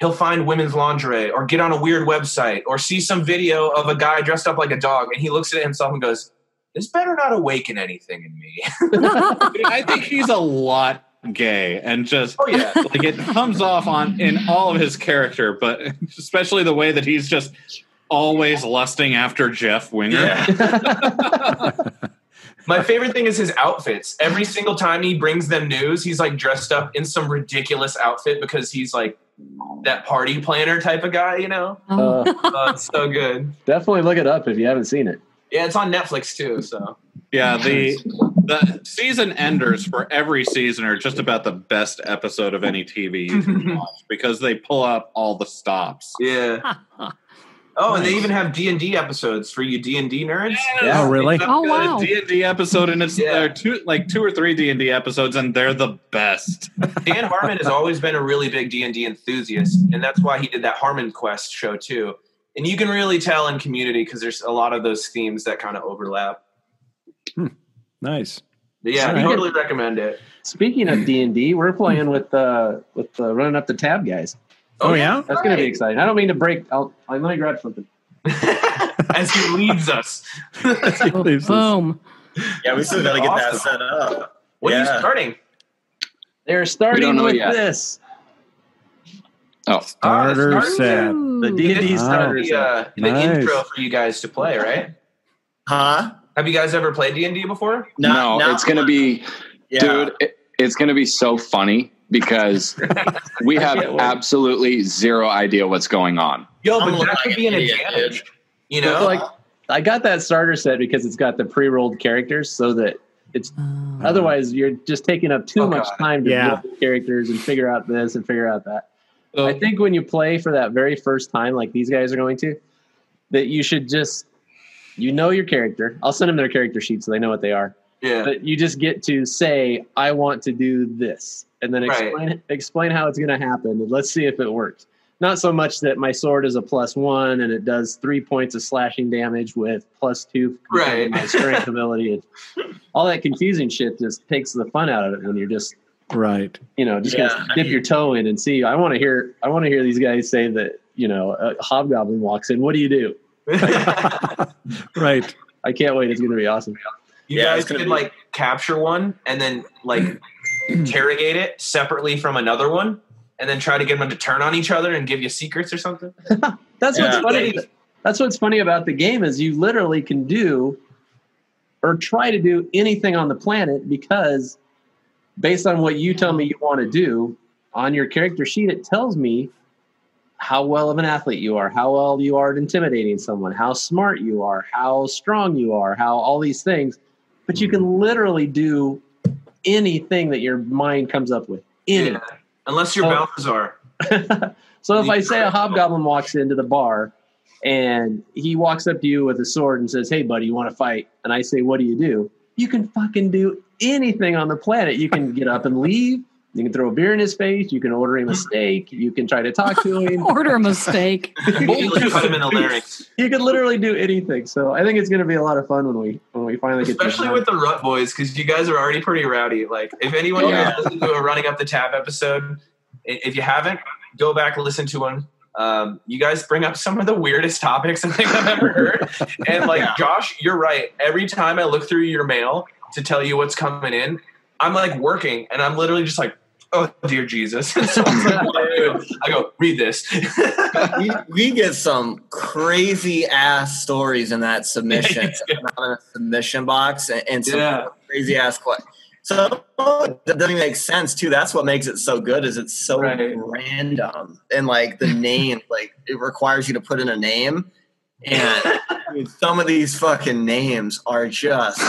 he'll find women's lingerie or get on a weird website or see some video of a guy dressed up like a dog and he looks at himself and goes, This better not awaken anything in me. <laughs> I think he's a lot gay and just oh yeah. like it comes off on in all of his character, but especially the way that he's just always lusting after Jeff Winger. Yeah. <laughs> My favorite thing is his outfits. Every single time he brings them news, he's like dressed up in some ridiculous outfit because he's like that party planner type of guy, you know? Oh. Uh, <laughs> Oh, so good. definitely look it up if you haven't seen it. Yeah, it's on Netflix too. So Yeah, <laughs> the the season enders for every season are just about the best episode of any TV you can watch because they pull out all the stops. yeah. Oh, and they even have D and D episodes for you D and D nerds. Yeah. Oh, really? Oh, wow. D and D episode, and it's Yeah. there are two like two or three D and D episodes, and they're the best. <laughs> Dan Harmon has always been a really big D and D enthusiast, and that's why he did that Harmon Quest show too. And you can really tell in Community because there's a lot of those themes that kind of overlap. Nice. But yeah, I totally recommend it. Speaking of D and D, we're playing with uh with uh, running up the tab guys. Oh, yeah? That's going to be exciting. I don't mean to break. I'll, let me grab something. <laughs> As he leaves <laughs> us. Boom. Yeah, we still got to get that set up. What are you starting? They're starting with yet. this. Oh, Starter starter set. Ooh. The D and D Wow. starter The, set. uh, the Nice. intro for you guys to play, right? Huh? Have you guys ever played D and D before? Not- no, not it's going to be, Yeah. dude, it, it's going to be so funny because we <laughs> have absolutely zero idea what's going on. Yo, but that could be an advantage. You know, like I got that starter set because it's got the pre-rolled characters, so that it's oh. otherwise you're just taking up too Oh, much God. time to Yeah. build the characters and figure out this and figure out that. So, I think when you play for that very first time, like these guys are going to, that you should just you know your character. I'll send them their character sheet so they know what they are. yeah. But you just get to say, "I want to do this," and then Right. explain explain how it's going to happen, and let's see if it works. Not so much that my sword is a plus one and it does three points of slashing damage with plus two Right. my strength <laughs> ability. And all that confusing shit just takes the fun out of it when you're just Right. you know just Yeah, gonna I dip mean- your toe in and see. I want to hear I want to hear these guys say that you know a hobgoblin walks in. What do you do? <laughs> Right. I can't wait. It's going to be awesome. You Yeah, guys it's gonna could be- like capture one and then like <clears throat> interrogate it separately from another one, and then try to get them to turn on each other and give you secrets or something. <laughs> That's Yeah. what's funny. That's what's funny about the game is you literally can do or try to do anything on the planet because based on what you tell me you want to do on your character sheet, it tells me how well of an athlete you are, how well you are at intimidating someone, how smart you are, how strong you are, how all these things. But you can mm-hmm. literally do anything that your mind comes up with. Anything. Yeah. Unless you're Oh. Balthazar. so if I say a hobgoblin walks into the bar and he walks up to you with a sword and says, "Hey, buddy, you want to fight?" and I say, "What do you do?" You can fucking do anything on the planet. You can get up and leave. You can throw a beer in his face. You can order him a <laughs> steak. You can try to talk to <laughs> him. Order a mistake. <laughs> You like cut him in the larynx. You can literally do anything. So I think it's going to be a lot of fun when we when we finally get this Especially with the Rut Boys, because you guys are already pretty rowdy. Like, if anyone Yeah. here has listened to a Running Up the Tab episode, if you haven't, go back and listen to one. Um, you guys bring up some of the weirdest topics I think I've ever heard. And like, Yeah. Josh, you're right. Every time I look through your mail to tell you what's coming in, I'm like working, and I'm literally just like, oh dear Jesus. <laughs> so I, go, read this. <laughs> we, we, get some crazy ass stories in that submission, <laughs> yeah, in submission box, and, and some yeah. crazy ass questions. So that doesn't make sense too. That's what makes it so good. Is it's so right. random and like the name, like it requires you to put in a name, and some of these fucking names are just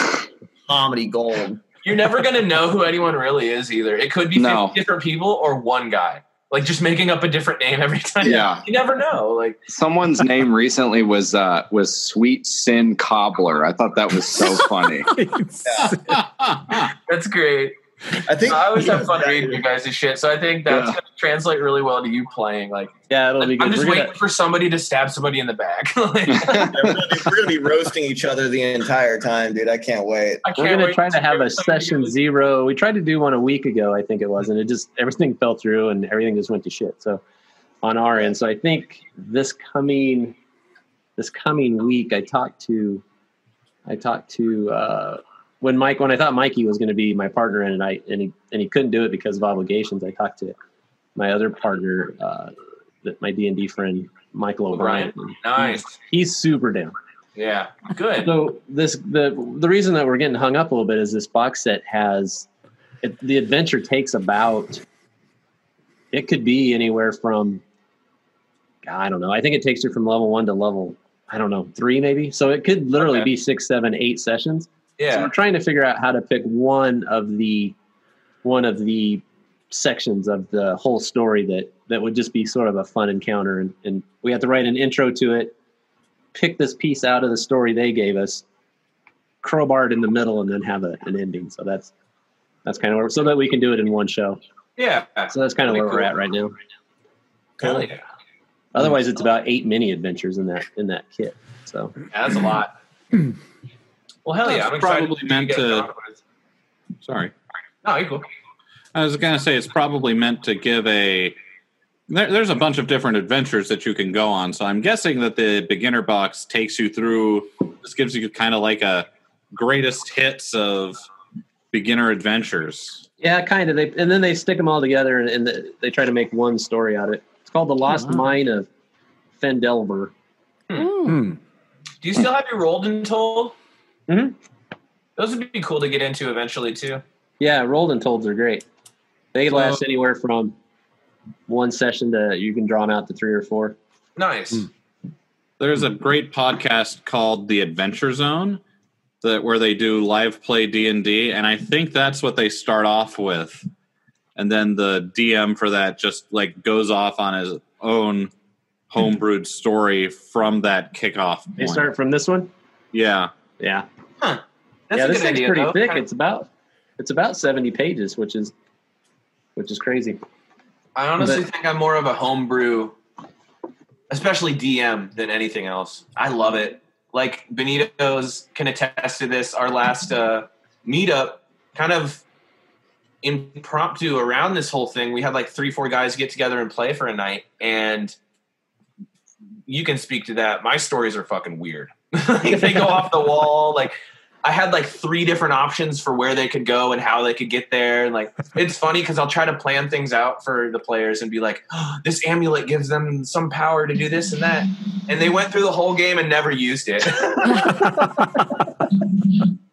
comedy gold. You're never gonna know who anyone really is either. It could be no. different people or one guy. Like just making up a different name every time. Yeah. You never know. Like someone's <laughs> name recently was uh was Sweet Sin Cobbler. I thought that was so <laughs> funny. That's great. I think I always have fun reading you guys' shit, so I think that's yeah. gonna translate really well to you playing. Like, yeah, it'll be. Good. I'm just we're waiting gonna... for somebody to stab somebody in the back. <laughs> like, yeah, <laughs> we're, gonna be, we're, gonna be, roasting each other the entire time, dude. I can't wait. I can't we're gonna try to, to have a session zero. We tried to do one a week ago, I think it was, and it just everything fell through and everything just went to shit. So on our end, so I think this coming this coming week, I talked to I talked to. uh when Mike, when I thought Mikey was going to be my partner in it, I and he and he couldn't do it because of obligations. I talked to my other partner, uh, my D and D friend Michael O'Brien. Nice. He's super down. Yeah, good. So this the the reason that we're getting hung up a little bit is this box set has it, the adventure takes about it could be anywhere from I don't know. I think it takes you from level one to level I don't know three maybe. So it could literally okay. be six, seven, eight sessions. Yeah. So we're trying to figure out how to pick one of the one of the sections of the whole story that that would just be sort of a fun encounter and, and we have to write an intro to it pick this piece out of the story they gave us crowbar it in the middle and then have a, an ending so that's that's kind of where so that we can do it in one show yeah so that's kind of where cool. we're at right now cool. yeah. otherwise it's about eight mini adventures in that in that kit so yeah, that's a lot <clears throat> Well, hell yeah! I'm probably meant to. Sorry. No, you're cool. I was going to say it's probably meant to give a. There, there's a bunch of different adventures that you can go on, so I'm guessing that the beginner box takes you through. This gives you kind of like a greatest hits of beginner adventures. Yeah, kind of. They and then they stick them all together and, and the, they try to make one story out of it. It's called the Lost wow. Mine of Phandelver. Hmm. Hmm. Do you still have your rolled and told? Mm-hmm. Those would be cool to get into eventually too. Yeah, rolled and tolds are great. They so, last anywhere from one session to you can draw them out to three or four. Nice. Mm. There's a great podcast called The Adventure Zone that where they do live play D and D, and I think that's what they start off with, and then the DM for that just like goes off on his own <laughs> homebrewed story from that kickoff. They start from this one. Yeah. Yeah. Huh. That's yeah, this thing's idea, pretty though. thick. It's about it's about seventy pages, which is which is crazy. I honestly but, think I'm more of a homebrew, especially DM, than anything else. I love it. Like Benito's can attest to this. Our last uh, meetup, kind of impromptu around this whole thing. We had like three, four guys get together and play for a night, and you can speak to that. My stories are fucking weird. <laughs> like they go off the wall. Like I had like three different options for where they could go and how they could get there. And like it's funny because I'll try to plan things out for the players and be like, oh, this amulet gives them some power to do this and that. And they went through the whole game and never used it. <laughs>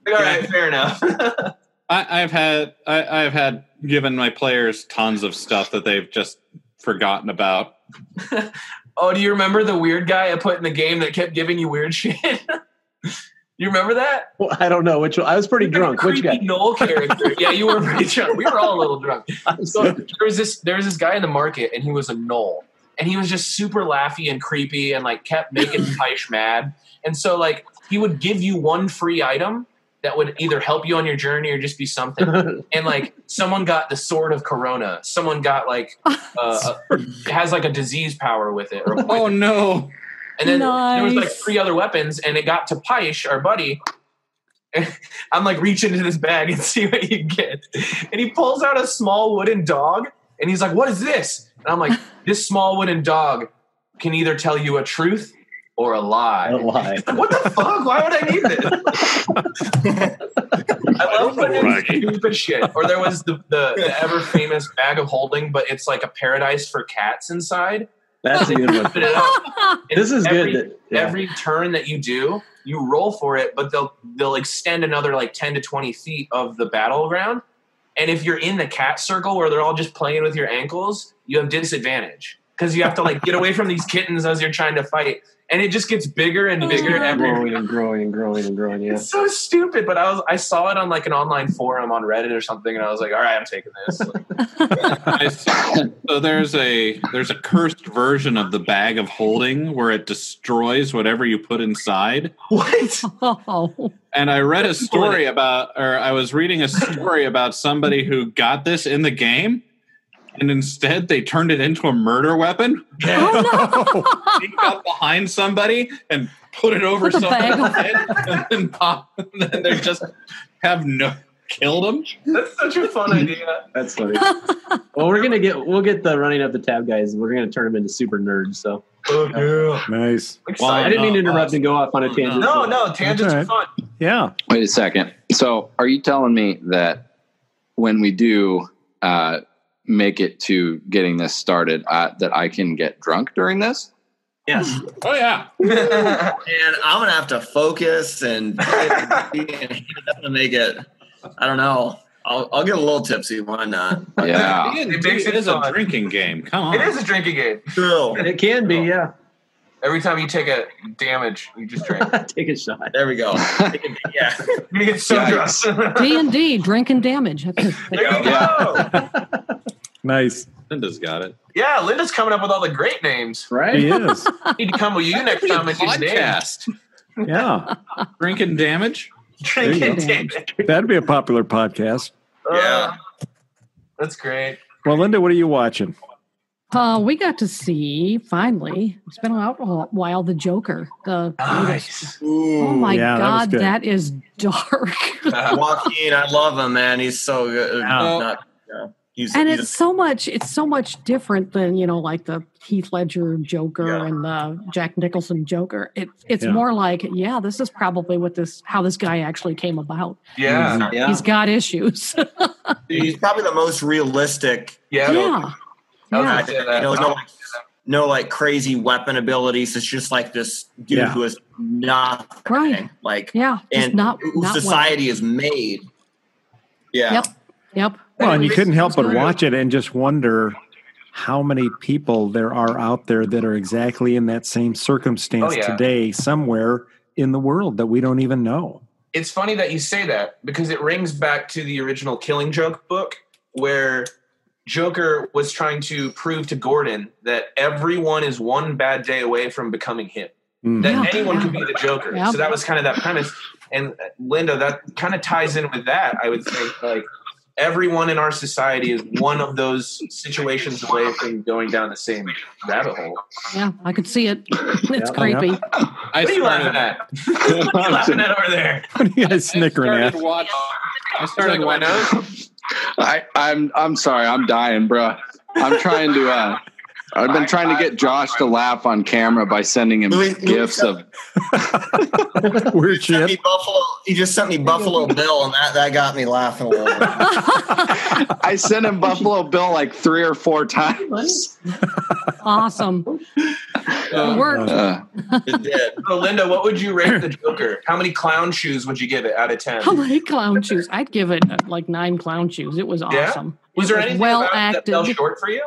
All right, fair enough. <laughs> I, have had I, I've had given my players tons of stuff that they've just forgotten about. Oh, do you remember the weird guy I put in the game that kept giving you weird <laughs> shit? you remember that? Well, I don't know which one. I was pretty drunk. Which guy? Gnoll character. yeah, you were pretty drunk. We were all a little drunk. <laughs> So there was this there was this guy in the market, and he was a Gnoll, and he was just super laughy and creepy, and like kept making <laughs> Tyche mad. And so like he would give you one free item, that would either help you on your journey or just be something. <laughs> and like someone got the sword of Corona, someone got like <laughs> uh, a, has like a disease power with it. oh no! And then nice. there was like three other weapons, and it got to Pysh, our buddy. <laughs> I'm like reaching into this bag and see what you get, and he pulls out a small wooden dog, and he's like, "What is this?" And I'm like, "This small wooden dog can either tell you a truth or a lie. A lie. what the fuck? Why would I need this? <laughs> I love putting in stupid shit. Or there was the, the, the ever famous bag of holding, but it's like a paradise for cats inside. That's a good one. Open it up. And <laughs> This is every, good. that- yeah. Every turn that you do, you roll for it, but they'll they'll extend another like ten to twenty feet of the battleground. And if you're in the cat circle where they're all just playing with your ankles, you have disadvantage because you have to like get away from these kittens as you're trying to fight, and it just gets bigger and oh, bigger Oh, every. growing and growing and growing and growing. Yeah. It's so stupid, but I was I saw it on like an online forum on Reddit or something, and I was like, all right, I'm taking this. I <laughs> so there's a there's a cursed version of the bag of holding where it destroys whatever you put inside. what? Oh, <laughs> And I read a story about, or I was reading a story about somebody who got this in the game, and instead they turned it into a murder weapon. oh <laughs> Sneak up behind somebody and put it over With someone's head, and then pop. And then they just have no killed them. That's such a fun <laughs> idea. That's funny. well, we're gonna get we'll get the running up the tab guys. We're gonna turn them into super nerds. So Oh yeah. Nice. Well, I didn't mean to interrupt and go off on a tangent. No, no, tangents That's are fun. Yeah. Wait a second. So, are you telling me that when we do uh, make it to getting this started, uh, that I can get drunk during this? Yes. Oh yeah, <laughs> And I'm gonna have to focus and, <laughs> and to make it. I don't know. I'll, I'll get a little tipsy. Why not? Yeah. It makes it it is a drinking game. Come on, It is a drinking game. True. It can be, yeah. Every time you take a damage, you just drink. <laughs> Take a shot. There we go. It can be- yeah. you get so drunk. D and D, drink and damage. there you go. Nice. Linda's got it. Yeah, Linda's coming up with all the great names. Right? He is. <laughs> Need to come with you next time and get names. Podcast. Yeah. Drinking damage. Drinking There you go. damage. That'd be a popular podcast. Yeah. Uh, that's great. Well, Linda, what are you watching? Uh, we got to see finally. It's been out a while. The Joker. The Nice. oh my Yeah, god, good. that is dark. <laughs> Joaquin, I love him, man. He's so good. Yeah. Not, yeah. He's, and he's it's so much. It's so much different than you know, like the Heath Ledger Joker Yeah. and the Jack Nicholson Joker. It, it's Yeah. more like, yeah, this is probably what this how this guy actually came about. Yeah. Mm-hmm. yeah. He's got issues. <laughs> he's probably the most realistic. Yeah. yeah. I was Yeah. that. You know, no, no like crazy weapon abilities. It's just like this dude Yeah. who is nothing. Right. Like Yeah. Just and not who not well. society is made. Yeah. Yep. Yep. Well, and you couldn't help but watch it and just wonder how many people there are out there that are exactly in that same circumstance Oh, yeah. today somewhere in the world that we don't even know. it's funny that you say that because it rings back to the original Killing Joke book where Joker was trying to prove to Gordon that everyone is one bad day away from becoming him. Mm. That Yeah. anyone could be the Joker. Yeah. So that was kind of that premise. And uh, Linda, that kind of ties in with that. I would think like everyone in our society is one of those situations away from going down the same rabbit hole. Yeah. I could see it. <laughs> It's Yeah. creepy. I What are you laughing at? <laughs> what are you laughing at over there? <laughs> What are you guys I snickering started at? watch. I started Like my watching. nose? I, I'm I'm sorry, I'm dying, bro. I'm trying to. Uh, I've been trying to get Josh to laugh on camera by sending him Louis- Louis gifts of. Weird shit. Buffalo. He just sent me Buffalo Bill, and that, that got me laughing a little bit. <laughs> I sent him Buffalo Bill like three or four times. awesome. Uh, It worked. Uh, It did. So, Linda, what would you rate the Joker? How many clown shoes would you give it out of 10? How many clown shoes? I'd give it uh, like nine clown shoes. It was Yeah? awesome. Was It there anything well about it that acted? fell short for you?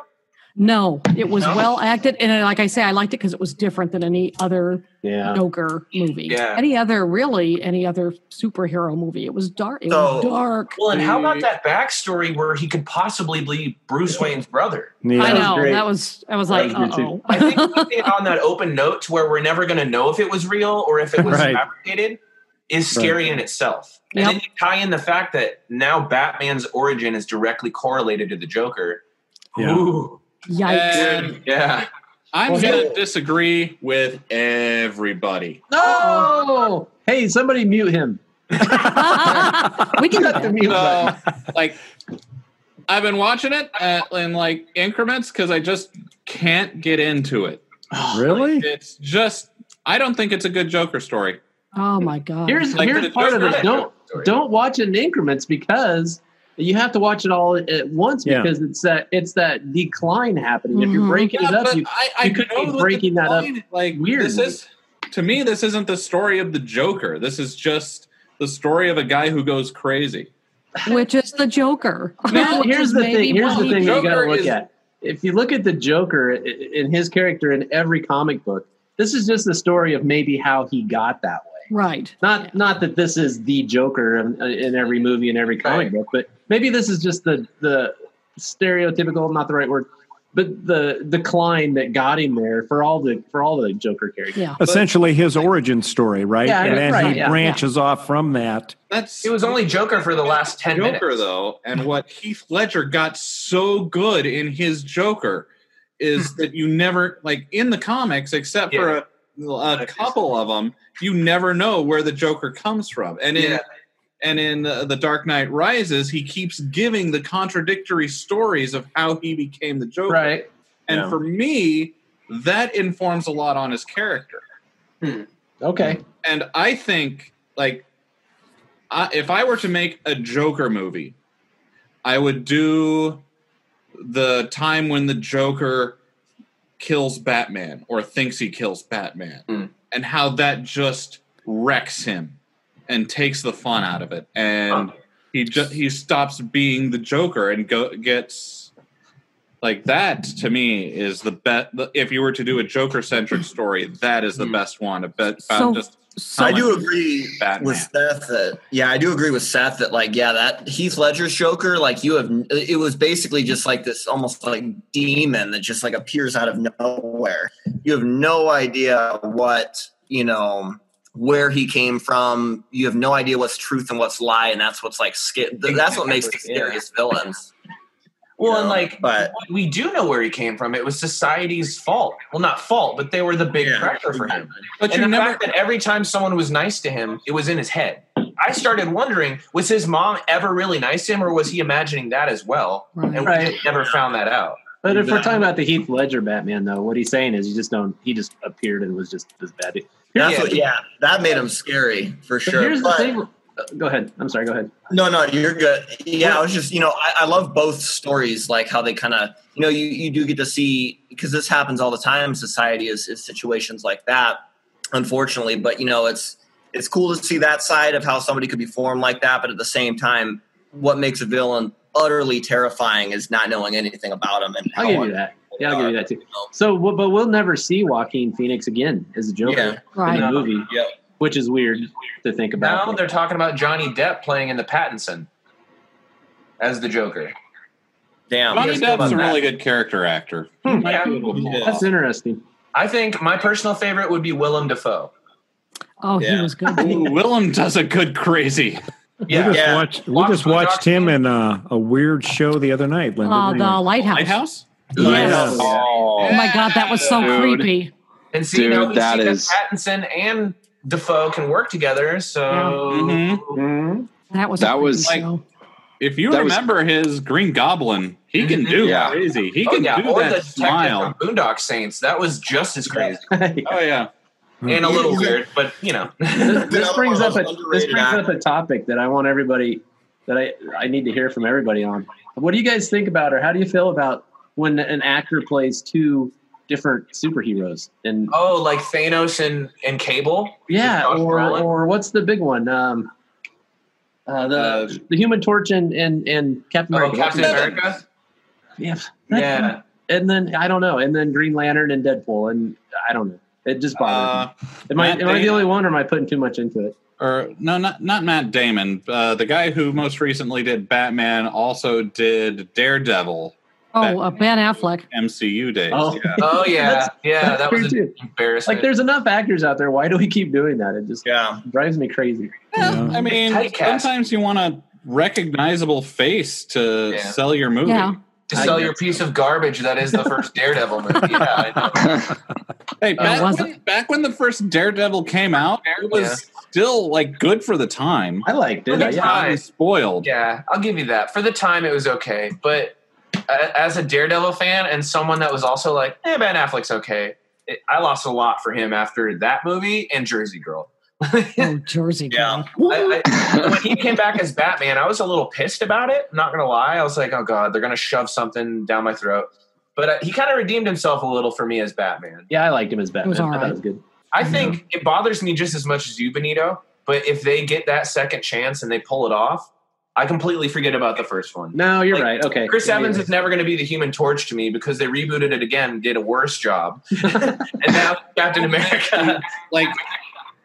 No, it was No? well acted, and uh, like I say, I liked it because it was different than any other Yeah. Joker movie. Yeah. Any other, really, any other superhero movie. It was dark. It was dark. Well, and how about that backstory where he could possibly be Bruce Wayne's brother? Yeah. I know that was. I was like, was good, oh. I think keeping it on that open note to where we're never going to know if it was real or if it was Right. fabricated is scary in itself. And then you tie in the fact that now Batman's origin is directly correlated to the Joker. Yeah. Ooh, Yikes! And yeah. I'm Well, going hey- to disagree with everybody. No! Hey, somebody mute him. <laughs> we can. Got the mute So, like, I've been watching it at, in like increments because I just can't get into it. <gasps> Really? It's just I don't think it's a good Joker story. Oh my god! Here's Like, here's the part of it. Don't don't watch it in increments because you have to watch it all at once Yeah. because it's that it's that decline happening. If you're Mhm. breaking it up, you I, I you could be breaking the that up Like weird. This is to me, this isn't the story of the Joker. This is just the story of a guy who goes crazy. which is the Joker. Now, <laughs> here's the thing. Here's the thing that you got to look is- at. If you look at the Joker i- in his character in every comic book, this is just the story of maybe how he got that way. Right. Not not that this is the Joker in, in every movie and every comic Right. book, but maybe this is just the the stereotypical, not the right word, but the decline that got him there for all the for all the Joker characters. Yeah. Essentially, his origin story, right? Yeah, and then right, he yeah, branches off from that. That's It was only Joker for the last ten Joker minutes. though, and what Heath Ledger got so good in his Joker is hmm. that you never like in the comics, except for a, a couple of them, you never know where the Joker comes from. And in Yeah. And in uh, the Dark Knight Rises, he keeps giving the contradictory stories of how he became the Joker. Right. And Yeah. for me, that informs a lot on his character. Okay. And I think, like, I, if I were to make a Joker movie, I would do the time when the Joker kills Batman or thinks he kills Batman, Mm. and how that just wrecks him and takes the fun out of it, and he just he stops being the Joker and go gets like that. To me, is the best. If you were to do a Joker centric story, that is the Mm. best one. About So- just So I do agree Batman. with Seth that yeah, I do agree with Seth that like yeah, that Heath Ledger's Joker, like you have it was basically just like this almost like demon that just like appears out of nowhere. You have no idea what, you know, where he came from. You have no idea what's truth and what's lie, and that's what's like sca- that's what makes the Yeah. scariest villains. <laughs> Well, you and like but we do know where he came from. It was society's fault. Well, not fault, but they were the big Yeah. pressure for him. But and you the never. fact that every time someone was nice to him, it was in his head. I started wondering: was his mom ever really nice to him, or was he imagining that as well? Right. And Right. we never found that out. But if we're talking about the Heath Ledger Batman, though, what he's saying is he just don't he just appeared and was just this bad. that's Yeah. what yeah, that made him scary for But sure. here's But- the thing. Go ahead. I'm sorry. Go ahead. No, no, you're good. Yeah, I was just, you know, I, I love both stories, like how they kind of, you know, you, you do get to see, because this happens all the time society is, is situations like that, unfortunately. But, you know, it's, it's cool to see that side of how somebody could be formed like that. But at the same time, what makes a villain utterly terrifying is not knowing anything about him. And I'll give you that. Yeah, I'll give you that too. So, but we'll never see Joaquin Phoenix again as a Joker Yeah. in right. the movie, Yep. which is weird to think about. Now they're talking about Johnny Depp playing in the Pattinson as the Joker. Damn. Johnny Yes, how Depp's a really that? good character actor. Hmm. Might Yeah. be able to pull That's interesting. I think my personal favorite would be Willem Dafoe. Oh, he was good. Ooh, Willem does a good crazy. Yeah, we just Yeah. watched. We just watched him in uh, a weird show the other night. Linda, Uh, the lighthouse. Lighthouse? Yes. Oh, Oh my god, that was so Dude. creepy. and see, Dude, now we that see is- that Pattinson and Dafoe can work together. So Mhm. That was That was- Like- show. If you That was- remember his Green Goblin, he can do Yeah. crazy. He oh can yeah, do or that detective smile. from Boondock Saints. That was just as crazy <laughs> Oh yeah. And a little weird, but you know. this, this <laughs> brings up a this underrated brings up a topic that I want everybody that I I need to hear from everybody on. What do you guys think about, or how do you feel about when an actor plays two different superheroes? And Oh, like Thanos and and Cable. yeah, or Brolin? or what's the big one? Um, uh, the Uh, the Human Torch and and, and Captain Oh, America. Captain America. Yeah, Yeah. and then I don't know, and then Green Lantern and Deadpool, and I don't know. It just bothers Uh, me. Am I Matt am I the only one, or am I putting too much into it? or no, not not Matt Damon. Uh, the guy who most recently did Batman also did Daredevil. Oh, uh, Ben Affleck. MCU days. Oh. Yeah. Oh yeah, <laughs> That's- yeah. that's That was true, too. embarrassment. Like, there's enough actors out there. Why do we keep doing that? It just Yeah. drives me crazy. Yeah, Yeah. I mean, sometimes you want a recognizable face to Yeah. sell your movie. Yeah. To sell your piece of garbage that is the first Daredevil movie. Yeah, I know. <laughs> Hey, back, was when, back when the first Daredevil came out, it was Yeah. still like good for the time. I liked it. the I- yeah. time. It was spoiled. yeah, I'll give you that. For the time, it was okay, but a- as a Daredevil fan and someone that was also like, "Eh, Ben Affleck's okay," it, I lost a lot for him after that movie and Jersey Girl. Oh, <laughs> Jersey Girl. I, I, when he came back as Batman, I was a little pissed about it. I'm not gonna lie, I was like, "Oh God, they're gonna shove something down my throat." But uh, he kind of redeemed himself a little for me as Batman. Yeah, I liked him as Batman. I thought it was good. I think it bothers me just as much as you, Benito. But if they get that second chance and they pull it off, I completely forget about the first one. No, you're like, right. Okay. Chris yeah, Evans yeah. is never going to be the Human Torch to me because they rebooted it again, did a worse job, <laughs> and now Captain America. <laughs> like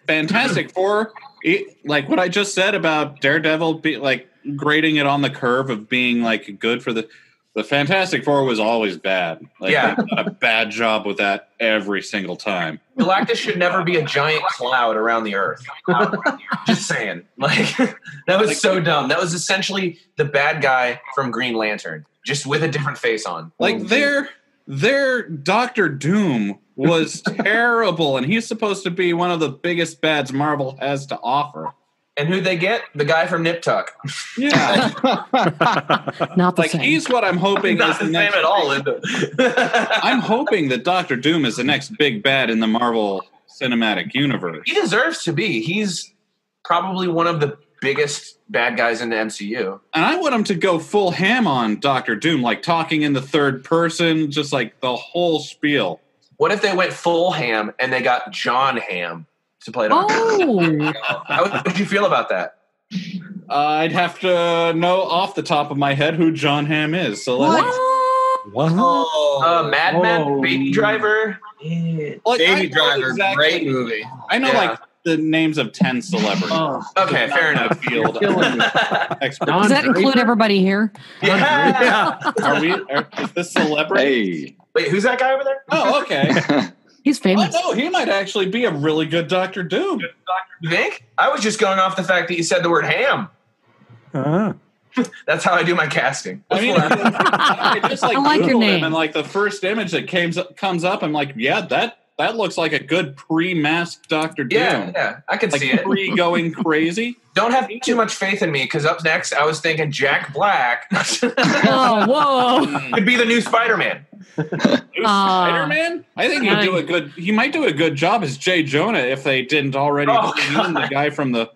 Fantastic Four, it, like what I just said about Daredevil, be, like grading it on the curve of being like good for the the Fantastic Four was always bad. Like, Yeah. a bad job with that every single time. Galactus should never be a giant cloud around the Earth. Just saying, like <laughs> that was so dumb. That was essentially the bad guy from Green Lantern, just with a different face on. Like their their Doctor Doom was terrible, and he's supposed to be one of the biggest bads Marvel has to offer. And who they get? The guy from Nip Tuck. Yeah, <laughs> Not the like same. he's what I'm hoping Not is the the same next. at all, <laughs> I'm hoping that Doctor Doom is the next big bad in the Marvel Cinematic Universe. he deserves to be. He's probably one of the biggest bad guys in the MCU. And I want him to go full ham on Doctor Doom, like talking in the third person, just like the whole spiel. What if they went full ham and they got Jon Hamm to play Doctor? Oh, <laughs> How would you feel about that? Uh, I'd have to know off the top of my head who Jon Hamm is. So let's. what? What? Oh, Uh, Mad Men. Baby Driver. Like, Baby Driver, exactly- great movie. I know Yeah. like the names of ten celebrities. Oh, Okay, fair enough. Field killing me. <laughs> expert. Don Does that include everybody here? <laughs> yeah. Are we? Are, is this celebrity? hey. Wait, who's that guy over there? Oh, okay. <laughs> He's Oh famous. no, he might actually be a really good Doctor Doom. You think? I was just going off the fact that you said the word ham. Uh, That's how I do my casting. I mean, I just like, I like your name. him, and like the first image that came, comes up, I'm like, yeah, that that looks like a good pre-masked Doctor Doom. yeah, yeah, I can Like see it. pre going <laughs> crazy. Don't have too much faith in me because up next I was thinking Jack Black Whoa, <laughs> whoa. could be the new Spider-Man. Uh, Spider-Man. I think he'd do a good. He might do a good job as J. Jonah if they didn't already Oh, the guy from the.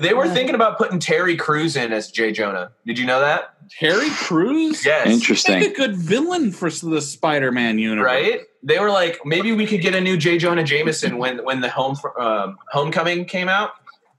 They were thinking about putting Terry Crews in as J. Jonah. Did you know that? Terry Crews. Yes. Interesting. Make a good villain for the Spider-Man universe. Right? They were like, maybe we could get a new J. Jonah Jameson when when the home um, Homecoming came out,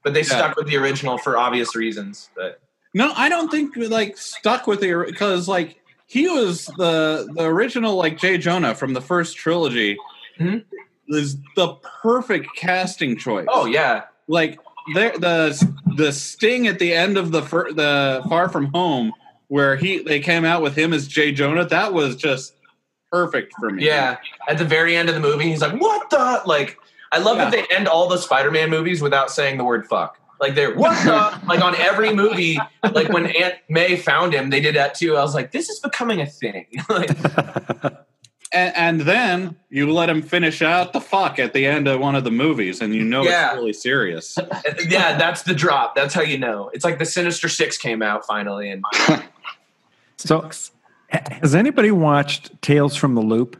but they stuck with the original for obvious reasons. But No, I don't think like stuck with the because like he was the the original like J. Jonah from the first trilogy. Mhm. Is the perfect casting choice. oh yeah, like there the the sting at the end of the fir- the Far From Home where he they came out with him as J. Jonah. That was just perfect for me. yeah. At the very end of the movie, he's like, "What the?" Like, I love that they end all the Spider-Man movies without saying the word "fuck." Like they're what the like on every movie. Like when Aunt May found him, they did that too. I was like, "This is becoming a thing." <laughs> like, and, and then you let him finish out the fuck at the end of one of the movies, and you know Yeah. it's really serious. <laughs> yeah, that's the drop. That's how you know. It's like the Sinister Six came out finally, and <laughs> so, ha- has anybody watched Tales from the Loop?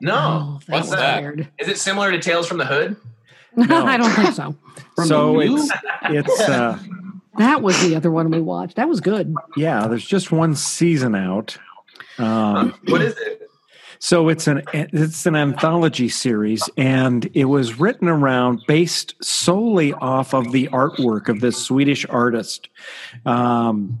no, Oh, that what's was that? weird. Is it similar to Tales from the Hood? <laughs> No, I don't think so. <laughs> so it's it's uh, That was the other one we watched. That was good. yeah. There's just one season out. Um, What is it? So it's an it's an anthology series, and it was written around based solely off of the artwork of this Swedish artist. Um,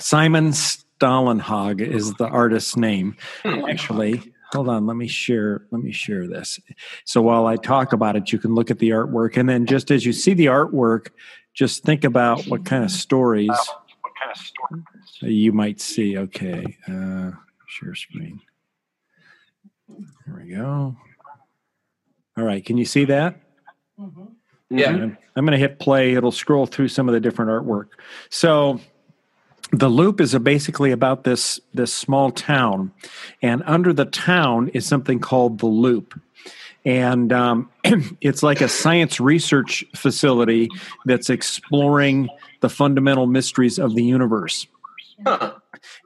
Simon Stalenhag is the artist's name. Actually, hold on. Let me share. Let me share this. So while I talk about it, you can look at the artwork, and then just as you see the artwork, just think about what kind of stories you might see. Okay, uh, share screen. There we go. All right, can you see that? Yeah. I'm, I'm going to hit play. It'll scroll through some of the different artwork. So, the loop is a basically about this this small town, and under the town is something called the loop, and um, <clears throat> it's like a science research facility that's exploring the fundamental mysteries of the universe. Huh.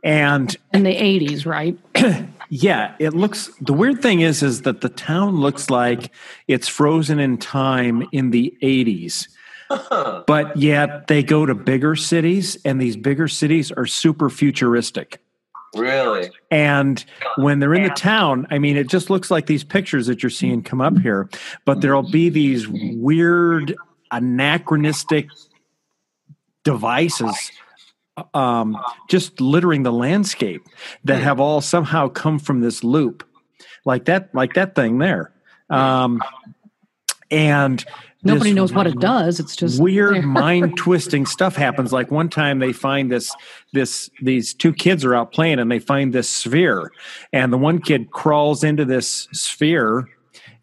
And In the 80s, right? <clears throat> Yeah, it looks. The weird thing is, is that the town looks like it's frozen in time in the '80s, <laughs> but yet they go to bigger cities, and these bigger cities are super futuristic. Really? And when they're in the town, I mean, it just looks like these pictures that you're seeing come up here, but there'll be these weird anachronistic devices um, just littering the landscape that have all somehow come from this loop like that like that thing there um, and nobody knows what it does it's just weird mind <laughs> twisting stuff happens. Like one time they find this this these two kids are out playing and they find this sphere and the one kid crawls into this sphere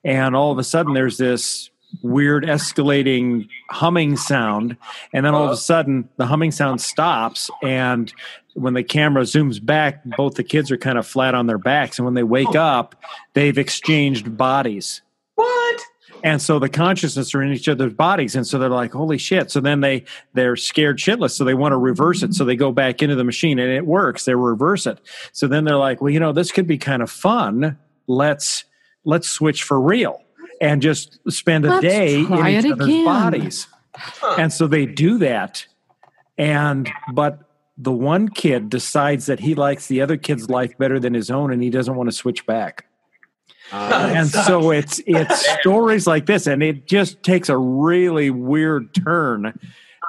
and all of a sudden there's this weird escalating humming sound and then all of a sudden the humming sound stops and when the camera zooms back both the kids are kind of flat on their backs and when they wake oh. up they've exchanged bodies. What? And so the consciousness are in each other's bodies. And so they're like holy shit. So then they they're scared shitless. So they want to reverse it. So they go back into the machine and it works. They reverse it. So then they're like well you know this could be kind of fun. Let's let's switch for real and just spend a Let's day in try each other's again. bodies. And so they do that. And but the one kid decides that he likes the other kid's life better than his own and he doesn't want to switch back Uh, <laughs> and so it's it's <laughs> stories like this and it just takes a really weird turn.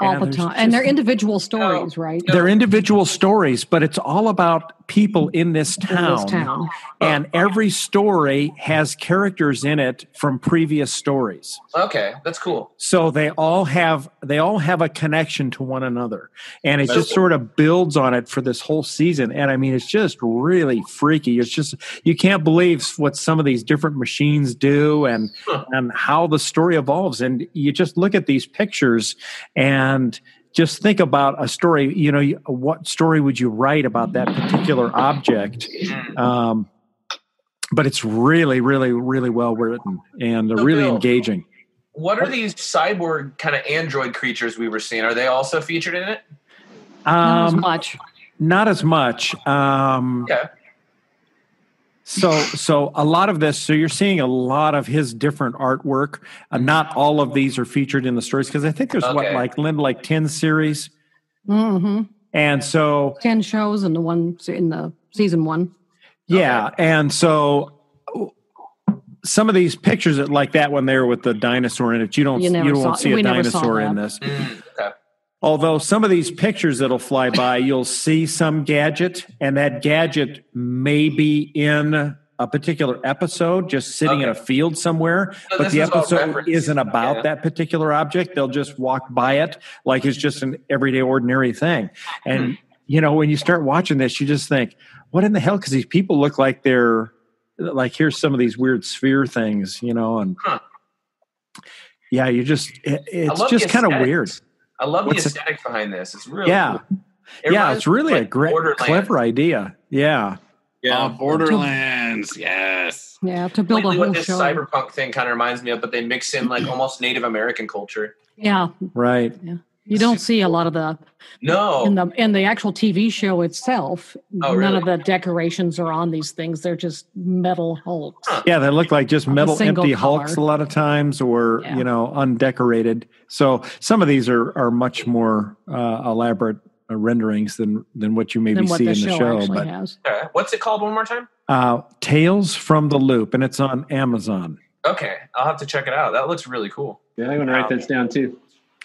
All And the there's time. And they're individual stories right? They're individual stories but it's all about people in this in this town and every story has characters in it from previous stories. Okay, that's cool. so they all have they all have a connection to one another and it just sort of builds on it for this whole season and i mean it's just really freaky. It's just you can't believe what some of these different machines do and and how the story evolves and you just look at these pictures and just think about a story you know what story would you write about that particular object um, but it's really really really well written and So, really Bill, engaging What are these cyborg kind of android creatures we were seeing? Are they also featured in it? not as Um, much not as much. Um, Okay. So, so a lot of this. So you're seeing a lot of his different artwork. Uh, not all of these are featured in the stories because I think there's what like Lynn like ten series, hmm and so 10 shows in the one in the season one yeah, and so some of these pictures that like that one there with the dinosaur in it, you don't You you, never don't see a we never saw dinosaur in that. this. Mm, okay. Although some of these pictures that'll fly by, you'll see some gadget, and that gadget may be in a particular episode, just sitting in a field somewhere. So but the is episode isn't about Yeah. that particular object. They'll just walk by it like it's just an everyday, ordinary thing. And Hmm. you know, when you start watching this, you just think, "What in the hell?" Because these people look like they're like here's some of these weird sphere things, you know, and Huh. yeah, you just it, it's just kind of weird. I love What's the it- aesthetic behind this. It's really Yeah. cool. It yeah, it's really me a great, clever idea. Yeah, Yeah, Um, Borderlands. Yes. yeah to build Completely a what this show cyberpunk thing kind of reminds me of, but they mix in like almost Native American culture. yeah right. You don't see a lot of the No, in the in the actual tv show itself Oh, none really? of the decorations are on these things they're just metal hulks Huh. Yeah, they look like just metal empty color. hulks a lot of times, or Yeah. you know, undecorated. So some of these are are much more uh, elaborate uh, renderings than than what you maybe than what see the in the show, show. But has Okay. What's it called one more time? uh, Tales from the Loop, and it's on Amazon. Okay, I'll have to check it out. That looks really cool. Yeah, I'm going to write this down too.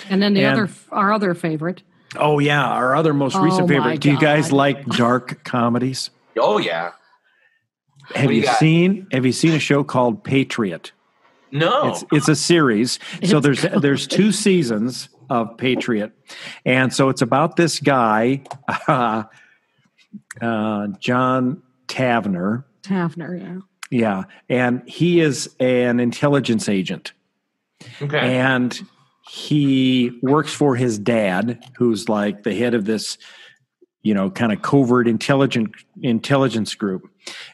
And then the And- other our other favorite Oh yeah, our other most Oh, recent my favorite. Do you guys like dark comedies? Oh yeah. Have do you you seen Have you seen a show called Patriot? No. It's it's a series. So there's good. there's two seasons of Patriot, and so it's about this guy, uh, <laughs> uh, John Tavner. Tavner, yeah Yeah, and he is an intelligence agent, okay. and he works for his dad, who's like the head of this, you know, kind of covert intelligent intelligence group,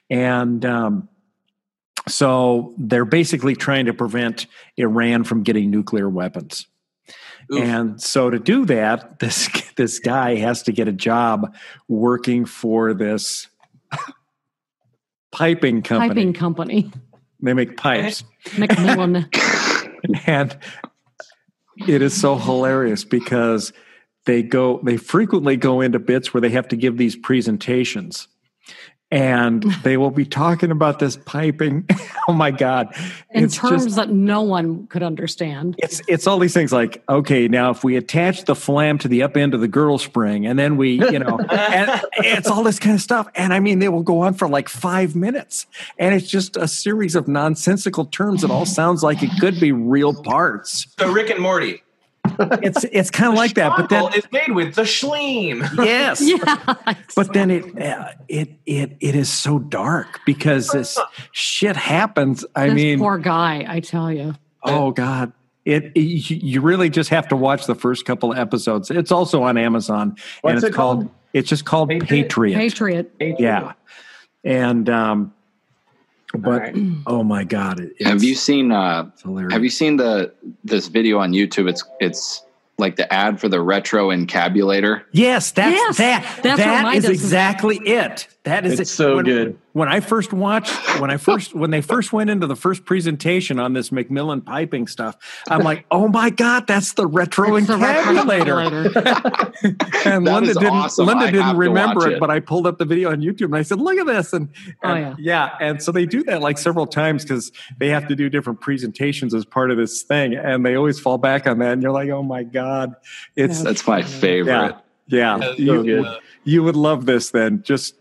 and. Um, so they're basically trying to prevent Iran from getting nuclear weapons. Oof. And so to do that, <laughs> this this guy has to get a job working for this <laughs> piping company. Piping company. They make pipes. Macmillan. <laughs> and it is so hilarious because they go they frequently go into bits where they have to give these presentations and <laughs> they will be talking about this piping. <laughs> oh my god! In It's terms just- that no one could understand. it's it's all these things like okay now if we attach the flam to the up end of the girdle spring and then we you know <laughs> and it's all this kind of stuff and I mean they will go on for like five minutes and it's just a series of nonsensical terms that all <sighs> sounds like it could be real parts. So Rick and Morty. It's it's kind of like that, but then it's made with the schleem. yes, <laughs> Yeah. but then it uh, it it it is so dark because this shit happens. I this mean, poor guy, I tell you. oh god, it, it you you really just have to watch the first couple of episodes. It's also on Amazon, and What's it's it called, called? it's just called Patriot? Patriot. Patriot. Yeah, and um, but right. oh my god, it, Have you seen uh it's have you seen the this video on YouTube? It's it's like the ad for the retro encabulator. Yes, that's Yes, that. that's what that mine is does. exactly it. That is It's it. so when, good. When I first watched, when I first, when they first went into the first presentation on this McMillan piping stuff, I'm like, oh my god, that's the retro It's the retro encabulator. encabulator. <laughs> and That Linda didn't. awesome. Linda I didn't remember it, it. but I pulled up the video on YouTube and I said, "Look at this!" And, Oh, and yeah, and so they do that like several times because they have to do different presentations as part of this thing, and they always fall back on that. And you're like, "Oh my god, it's That's my favorite. yeah, Uh, you, you would love this then. Just,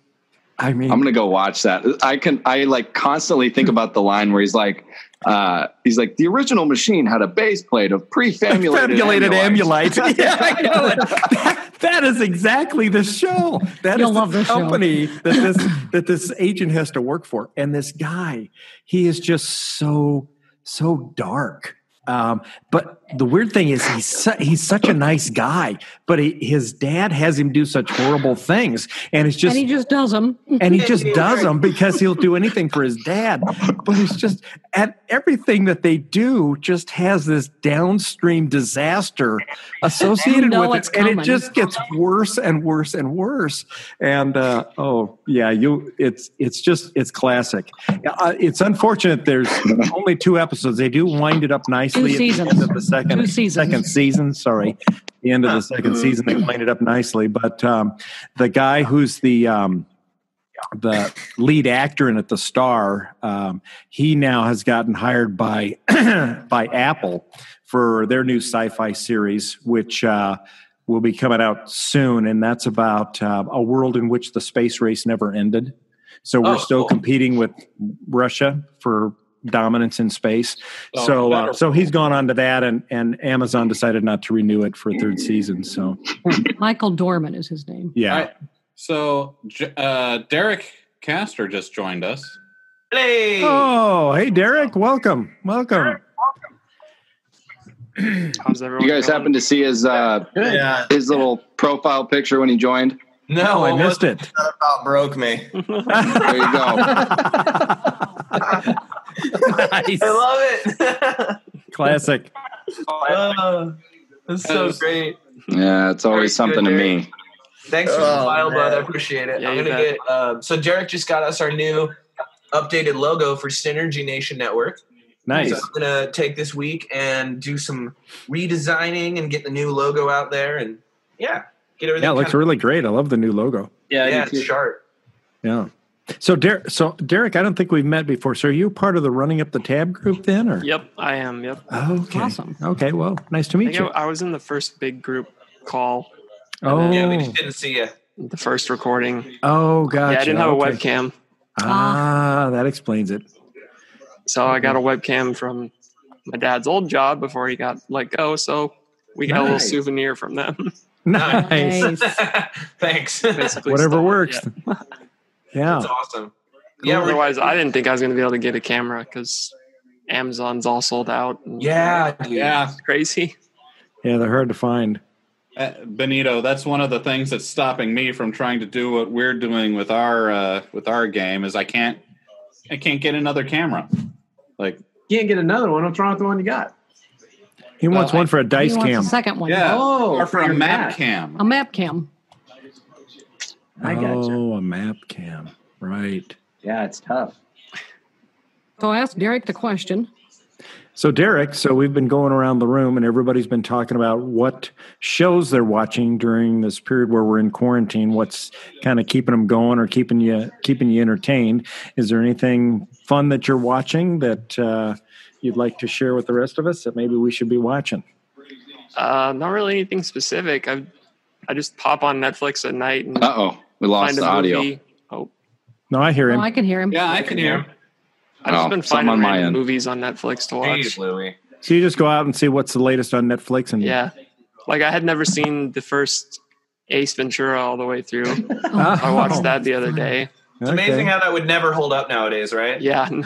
I mean, I'm gonna go watch that. I can I like constantly think about the line where he's like uh he's like the original machine had a base plate of prefamulated fabulated amulite." amulite. <laughs> yeah, I know it. That, that is exactly the show. That You'll the love this show. company that this that this agent has to work for. And this guy, he is just so so dark. Um, but the weird thing is he's su- he's such a nice guy, but he, his dad has him do such horrible things, and it's just and he just does them. and he <laughs> just does them because he'll do anything for his dad. But it's just and everything that they do just has this downstream disaster associated You know with it's it, and it just gets worse and worse and worse. And uh, oh yeah, you it's it's just it's classic. Uh, it's unfortunate there's only two episodes. They do wind it up nicely Two at the seasons. end of the second second season. Sorry, <laughs> the end of the second season they cleaned it up nicely. But um, the guy who's the um, the lead actor in it, the star, um, he now has gotten hired by <clears throat> by Apple for their new sci-fi series, which uh, will be coming out soon, and that's about uh, a world in which the space race never ended. So we're Oh, still cool. competing with Russia for dominance in space. Oh, so uh, so he's gone on to that, and and Amazon decided not to renew it for a third season. So <laughs> Michael Dorman is his name. yeah. All right. So uh, Derek Castor just joined us. Hey. Oh, hey Derek, welcome, welcome. <clears throat> How's everyone? You guys going? happen to see his uh Yeah, his little profile picture when he joined? no, Oh, I missed it. that about broke me. There you go. <laughs> <laughs> nice. I love it. <laughs> Classic. Oh, that's so great. Yeah, it's always Very good, something to Derek. me. Thanks for the Oh, file, bud. I appreciate it. Yeah, I'm gonna bet. get. Um, so Derek just got us our new updated logo for Synergy Nation Network. Nice. So I'm gonna take this week and do some redesigning and get the new logo out there, and yeah, get everything. Yeah, it looks really great. I love the new logo. Yeah, yeah, it's sharp. Yeah. So Derek, so Derek, I don't think we've met before. So are you part of the running up the tab group then, or? Yep, I am. Yep. Okay. Awesome. Okay. Well, nice to meet think you. I, I was in the first big group call, Oh. Yeah, we just didn't see you. the first recording. Oh, gotcha. yeah, I didn't have Okay. a webcam, Ah, that explains it. so I got a webcam from my dad's old job before he got let go. So we got a little souvenir from them. <laughs> Nice. <laughs> Thanks. Basically, Whatever stuff. works. Yeah. Yeah. That's awesome. Yeah, Otherwise, I didn't think I was going to be able to get a camera because Amazon's all sold out. and yeah. Yeah, it's crazy. Yeah, they're hard to find. uh, Benito, that's one of the things that's stopping me from trying to do what we're doing with our uh, with our game. Is I can't I can't get another camera. Like You can't get another one. What's wrong with the one you got? He wants Well, one for a dice he wants cam. a second one. yeah, Oh, or for for a map map. cam. A map cam. I gotcha. Oh, a map cam. Right. Yeah, it's tough. So I asked Derek the question. So, Derek, so we've been going around the room and everybody's been talking about what shows they're watching during this period where we're in quarantine. What's kind of keeping them going or keeping you keeping you entertained? Is there anything fun that you're watching that uh, you'd like to share with the rest of us that maybe we should be watching? Uh, not really anything specific. I I just pop on Netflix at night and Uh oh, we lost the audio. movie. Oh, No, I hear Oh, him. I can hear him. Yeah, I can hear. Him. Oh, I've just Oh, been finding on my random end. movies on Netflix to watch. Jeez, Louie. So you just go out and see what's the latest on Netflix and Yeah, like I had never seen the first Ace Ventura all the way through. Oh, <laughs> I watched that the other day. <laughs> It's amazing how that would never hold up nowadays, right? <laughs> Yeah, no.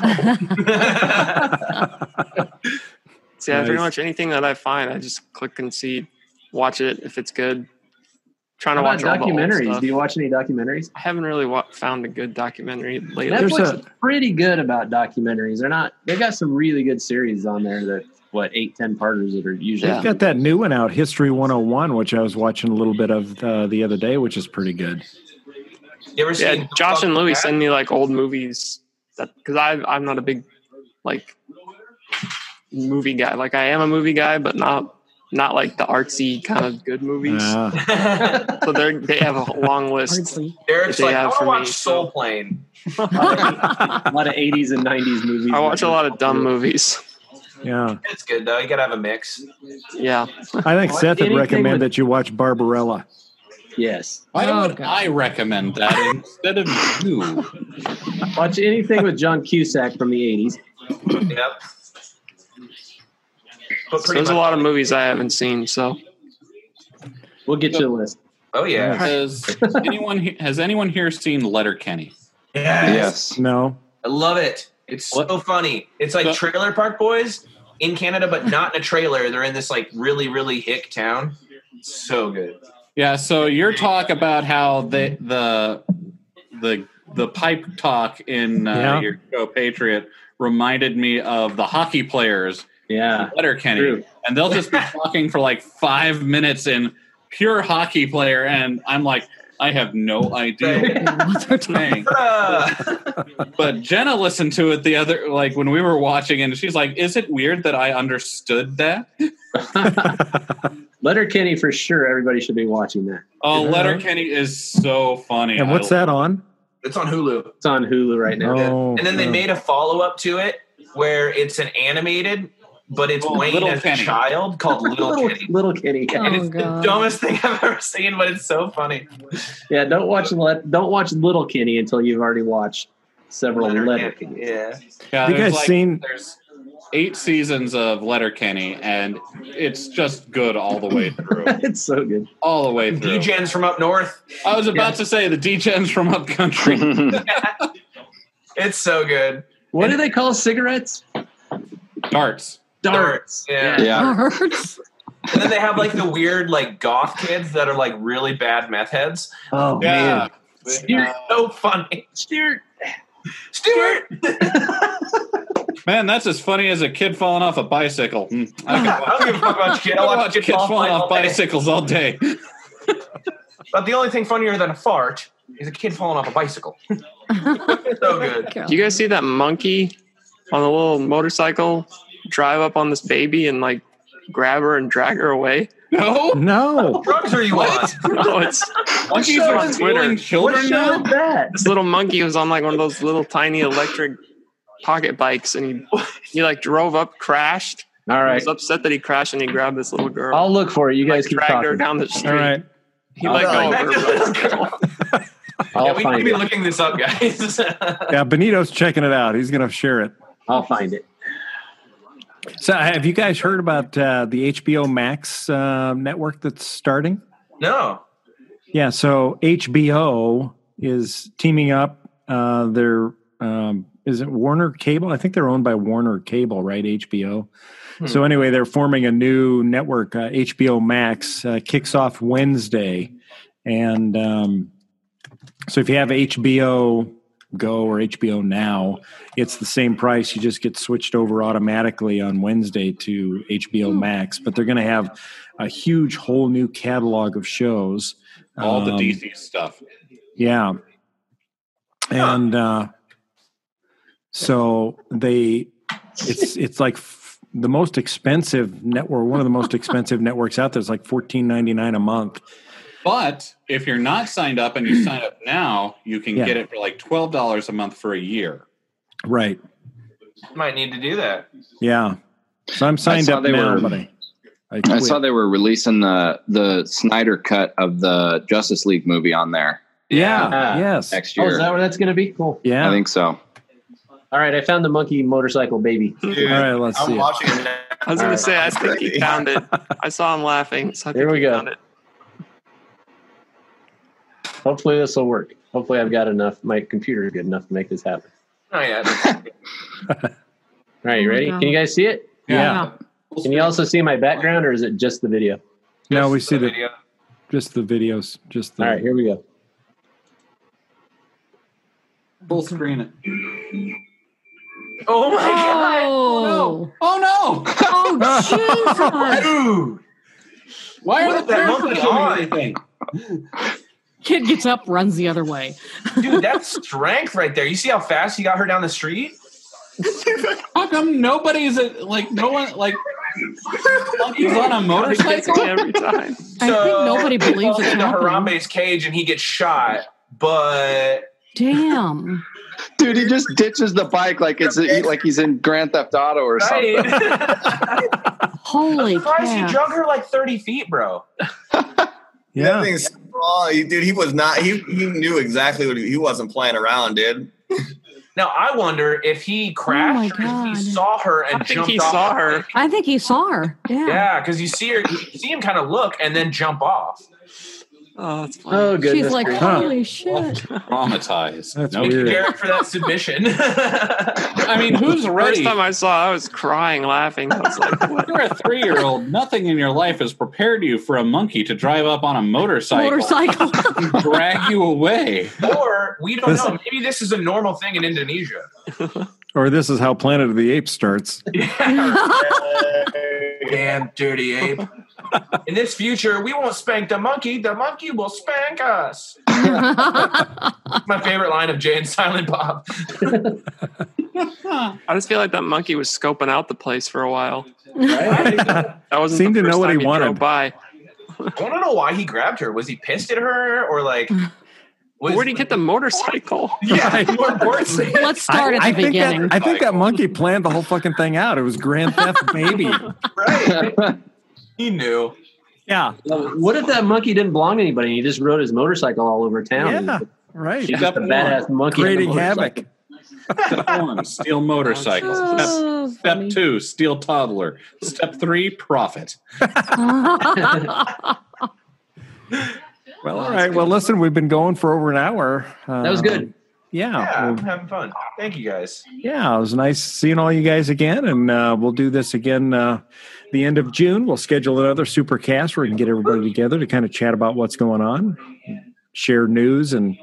See, I pretty much anything that I find, I just click and see, watch it if it's good. Trying How to about watch all the old documentaries? stuff. Do you watch any documentaries? I haven't really wa- found a good documentary lately. There's Netflix a- is pretty good about documentaries. They're not. They got some really good series on there. That what eight, ten parters that are usually. They've got that new one out, History 101, which I was watching a little bit of uh, the other day, which is pretty good. You ever yeah, seen Josh and Louie Fuck send me like old movies that because I I'm not a big like movie guy. Like I am a movie guy, but not not like the artsy kind of good movies. Ah. that? <laughs> so they they have a long list. Derek's They like, I want to watch me, Soul so- Plane. <laughs> a lot of eighties and nineties movies. I watch a lot of dumb movies. Yeah. It's good though. You gotta have a mix. Yeah, I think Seth would recommend with- that you watch Barbarella. Yes, Why Oh, would God. I recommend that instead of you? watch anything with John Cusack from the eighties. Yep. But pretty there's a lot of movies I haven't seen. So We'll get you a list. Oh yeah. Has anyone has anyone here seen Letterkenny? Yes. Yes. No. I love it. It's so What? funny. It's like Trailer Park Boys in Canada, but not in a trailer. They're in this like really, really hick town. So good. Yeah, so your talk about how the the the the pipe talk in uh, Yeah. your show Patriot reminded me of the hockey players Yeah, Letterkenny, and they'll just be <laughs> talking for like five minutes in pure hockey player, and I'm like, I have no idea. <laughs> What they're saying. <laughs> But Jenna listened to it the other like when we were watching, and she's like, "Is it weird that I understood that?" Letterkenny for sure. Everybody should be watching that. Oh, Yeah. Letterkenny is so funny. And what's that on? it's on Hulu. It's on Hulu right now. Oh, and then they made a follow up to it where it's an animated, but it's Oh, Wayne Little as Kenny. a child called <laughs> Little, little, Kenny. little Kenny. Oh, And it's God. the dumbest thing I've ever seen, but it's so funny. Yeah, don't watch let don't watch Little Kenny until you've already watched several Letter Letter Kenny, Kenny. Yeah. Yeah, Have you guys like- seen- There's eight seasons of Letterkenny, and it's just good all the way through. <laughs> it's so good. all the way through. D-Gens from up north. I was about to say the D-Gens from up country. <laughs> It's so good. What do they call cigarettes? Darts. Darts. Yeah. Yeah. Hurts. And then they have like the weird like goth kids that are like really bad meth heads. Oh Yeah. man. So funny. Stewart. Stewart. <laughs> Man, that's as funny as a kid falling off a bicycle. Hmm. <laughs> I could I watch, don't give a fuck about kid. I I watch <laughs> watch kids kids fall falling off all bicycles all day. But the only thing funnier than a fart is a kid falling off a bicycle. so good. do you guys see that monkey on the little motorcycle drive up on this baby and like grab her and drag her away? No, No. Drugs are you on? <laughs> No, it's monkeys show are is Twitter? stealing What children show now. is that? this little monkey was on like one of those little tiny electric pocket bikes and he he like drove up, crashed. All right. He was upset that he crashed and he grabbed this little girl. I'll look for it. You like, guys keep dragged her down the street. All right. He let I'll- go of her. I'll yeah, we need to find be it. looking this up, guys. Yeah, Benito's checking it out. He's going to share it. I'll find it. So, have you guys heard about uh, the HBO Max uh, network that's starting? no. Yeah, so HBO is teaming up. Uh, they're um, is it Warner Cable? I think they're owned by Warner Cable, right? HBO. So anyway, they're forming a new network. Uh, HBO Max uh, kicks off Wednesday, and um, so if you have HBO Go or HBO Now, it's the same price. You just get switched over automatically on Wednesday to HBO Max. But they're going to have a huge, whole new catalog of shows. All the Um, DC stuff. yeah. And uh, So they, it's it's like f- the most expensive network, one of the most expensive networks out there. It's like fourteen ninety nine a month. But if you're not signed up and you <clears throat> sign up now, you can Yeah. get it for like twelve dollars a month for a year. Right. You might need to do that. Yeah. So I'm signed up they now, were- but I, I, I saw they were releasing the the Snyder cut of the Justice League movie on there Yeah. Yeah. Yes. next Oh, year. is that where that's going to be? Cool. Yeah. I think so. All right, I found the monkey motorcycle baby. Dude, All right. Let's I'm see. it. watching it now. I was going Alright. to say, I think he found it. I saw him laughing. So I think Here we he go. Found it. Hopefully this will work. Hopefully I've got enough. My computer is good enough to make this happen. Oh yeah. All right, you ready? Oh Can you guys see it? Yeah. Can you also see my background, or is it just the video? No, we see the video. just the videos. Just the. All right, here we go. Full screen it. Oh my god. Oh, Oh no! Oh, <laughs> oh, Jesus. Dude. Why are the is that parents monkey doing on? anything? Kid gets up, runs the other way. Dude, that's strength right there. You see how fast he got her down the street? How come nobody's at, like no one like he's on a motorcycle? every time. I think nobody believes falls it's into happening. Harambe's cage and he gets shot, but Damn. Dude, he just ditches the bike like it's like he's in Grand Theft Auto or something. right. Holy Surprised he crap. drug her like 30 feet, bro. <laughs> That Yeah. thing's strong. He- Dude, he was not. He he knew exactly what he, he wasn't playing around, dude. Now I wonder if he crashed or if he saw her and I think jumped he off. saw her. I think he saw her. Yeah. Yeah, because you see her, you see him kind of look and then jump off. Oh, that's funny. Oh, goodness. She's like, gracious. holy shit. Traumatized. That's Nope. weird. Garrett for that submission. <laughs> I mean, who's ready? First ready? time I saw, I was crying, laughing. I was like, what? You're a three-year-old. Nothing in your life has prepared you for a monkey to drive up on a motorcycle, Motorcycle. <laughs> and drag you away. or we don't This- know. Maybe this is a normal thing in Indonesia. Or this is how Planet of the Apes starts. <laughs> Damn dirty ape. In this future, we won't spank the monkey. The monkey will spank us. <laughs> My favorite line of Jay and Silent Bob. <laughs> I just feel like that monkey was scoping out the place for a while. Right? That wasn't Seemed to know what he time wanted. By. I want to know why he grabbed her. Was he pissed at her or like? <laughs> Was, Where'd he get the motorcycle? <laughs> Yeah, <laughs> more. Let's start at the I think beginning. that I think that monkey planned the whole fucking thing out. It was Grand Theft <laughs> Baby. right. He knew. Yeah. what if that monkey didn't belong to anybody and he just rode his motorcycle all over town? Yeah. Right. He's just a badass monkey. Creating havoc. Step one, steal motorcycle. Oh, step, Oh, step funny. two, steal toddler. Step three, profit. Well, all right. Well, listen, we've been going for over an hour. Uh, That was good. Yeah. Yeah, I'm having fun. Thank you guys. yeah. It was nice seeing all you guys again, and uh, we'll do this again uh, the end of June. We'll schedule another super cast where we can get everybody together to kind of chat about what's going on, share news, and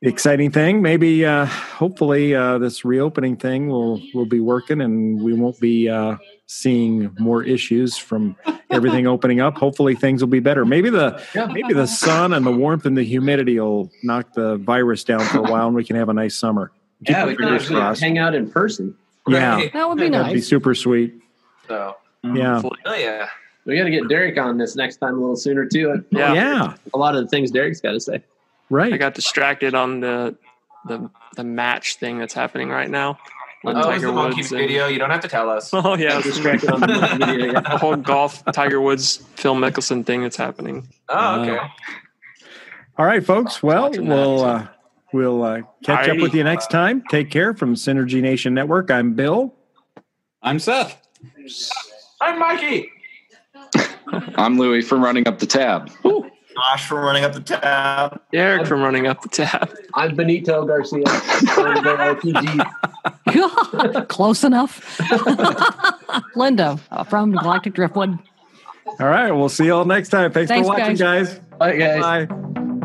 exciting thing. Maybe, uh, hopefully, uh, this reopening thing will will be working, and we won't be uh, seeing more issues from everything opening up. Hopefully, things will be better. Maybe the maybe the sun and the warmth and the humidity will knock the virus down for a while, and we can have a nice summer. Keep Yeah, we can fingers actually crossed. hang out in person. Yeah, Right. That would be that'd be super sweet. So, mm-hmm. Yeah, Hopefully. oh yeah. We got to get Derek on this next time a little sooner too. Yeah. yeah, A lot of the things Derek's got to say. Right. I got distracted on the the the match thing that's happening right now. When Oh, it's Tiger the monkey and- video. You don't have to tell us. <laughs> Oh yeah, <laughs> Distracted on the video. the whole golf Tiger Woods Phil Mickelson thing that's happening. Oh, okay. All right, folks. Well, we'll uh, we'll uh, catch up with you next time. Take care from Synergy Nation Network. I'm Bill. I'm Seth. I'm Mikey. <laughs> I'm Louie from running up the tab. Josh from running up the tab. Eric from running up the tab. I'm Benito Garcia. from the RPG. <laughs> Close enough. <laughs> Linda uh, from Galactic Driftwood. All right, we'll see you all next time. Thanks, Thanks, for watching, guys. Bye, guys. Bye.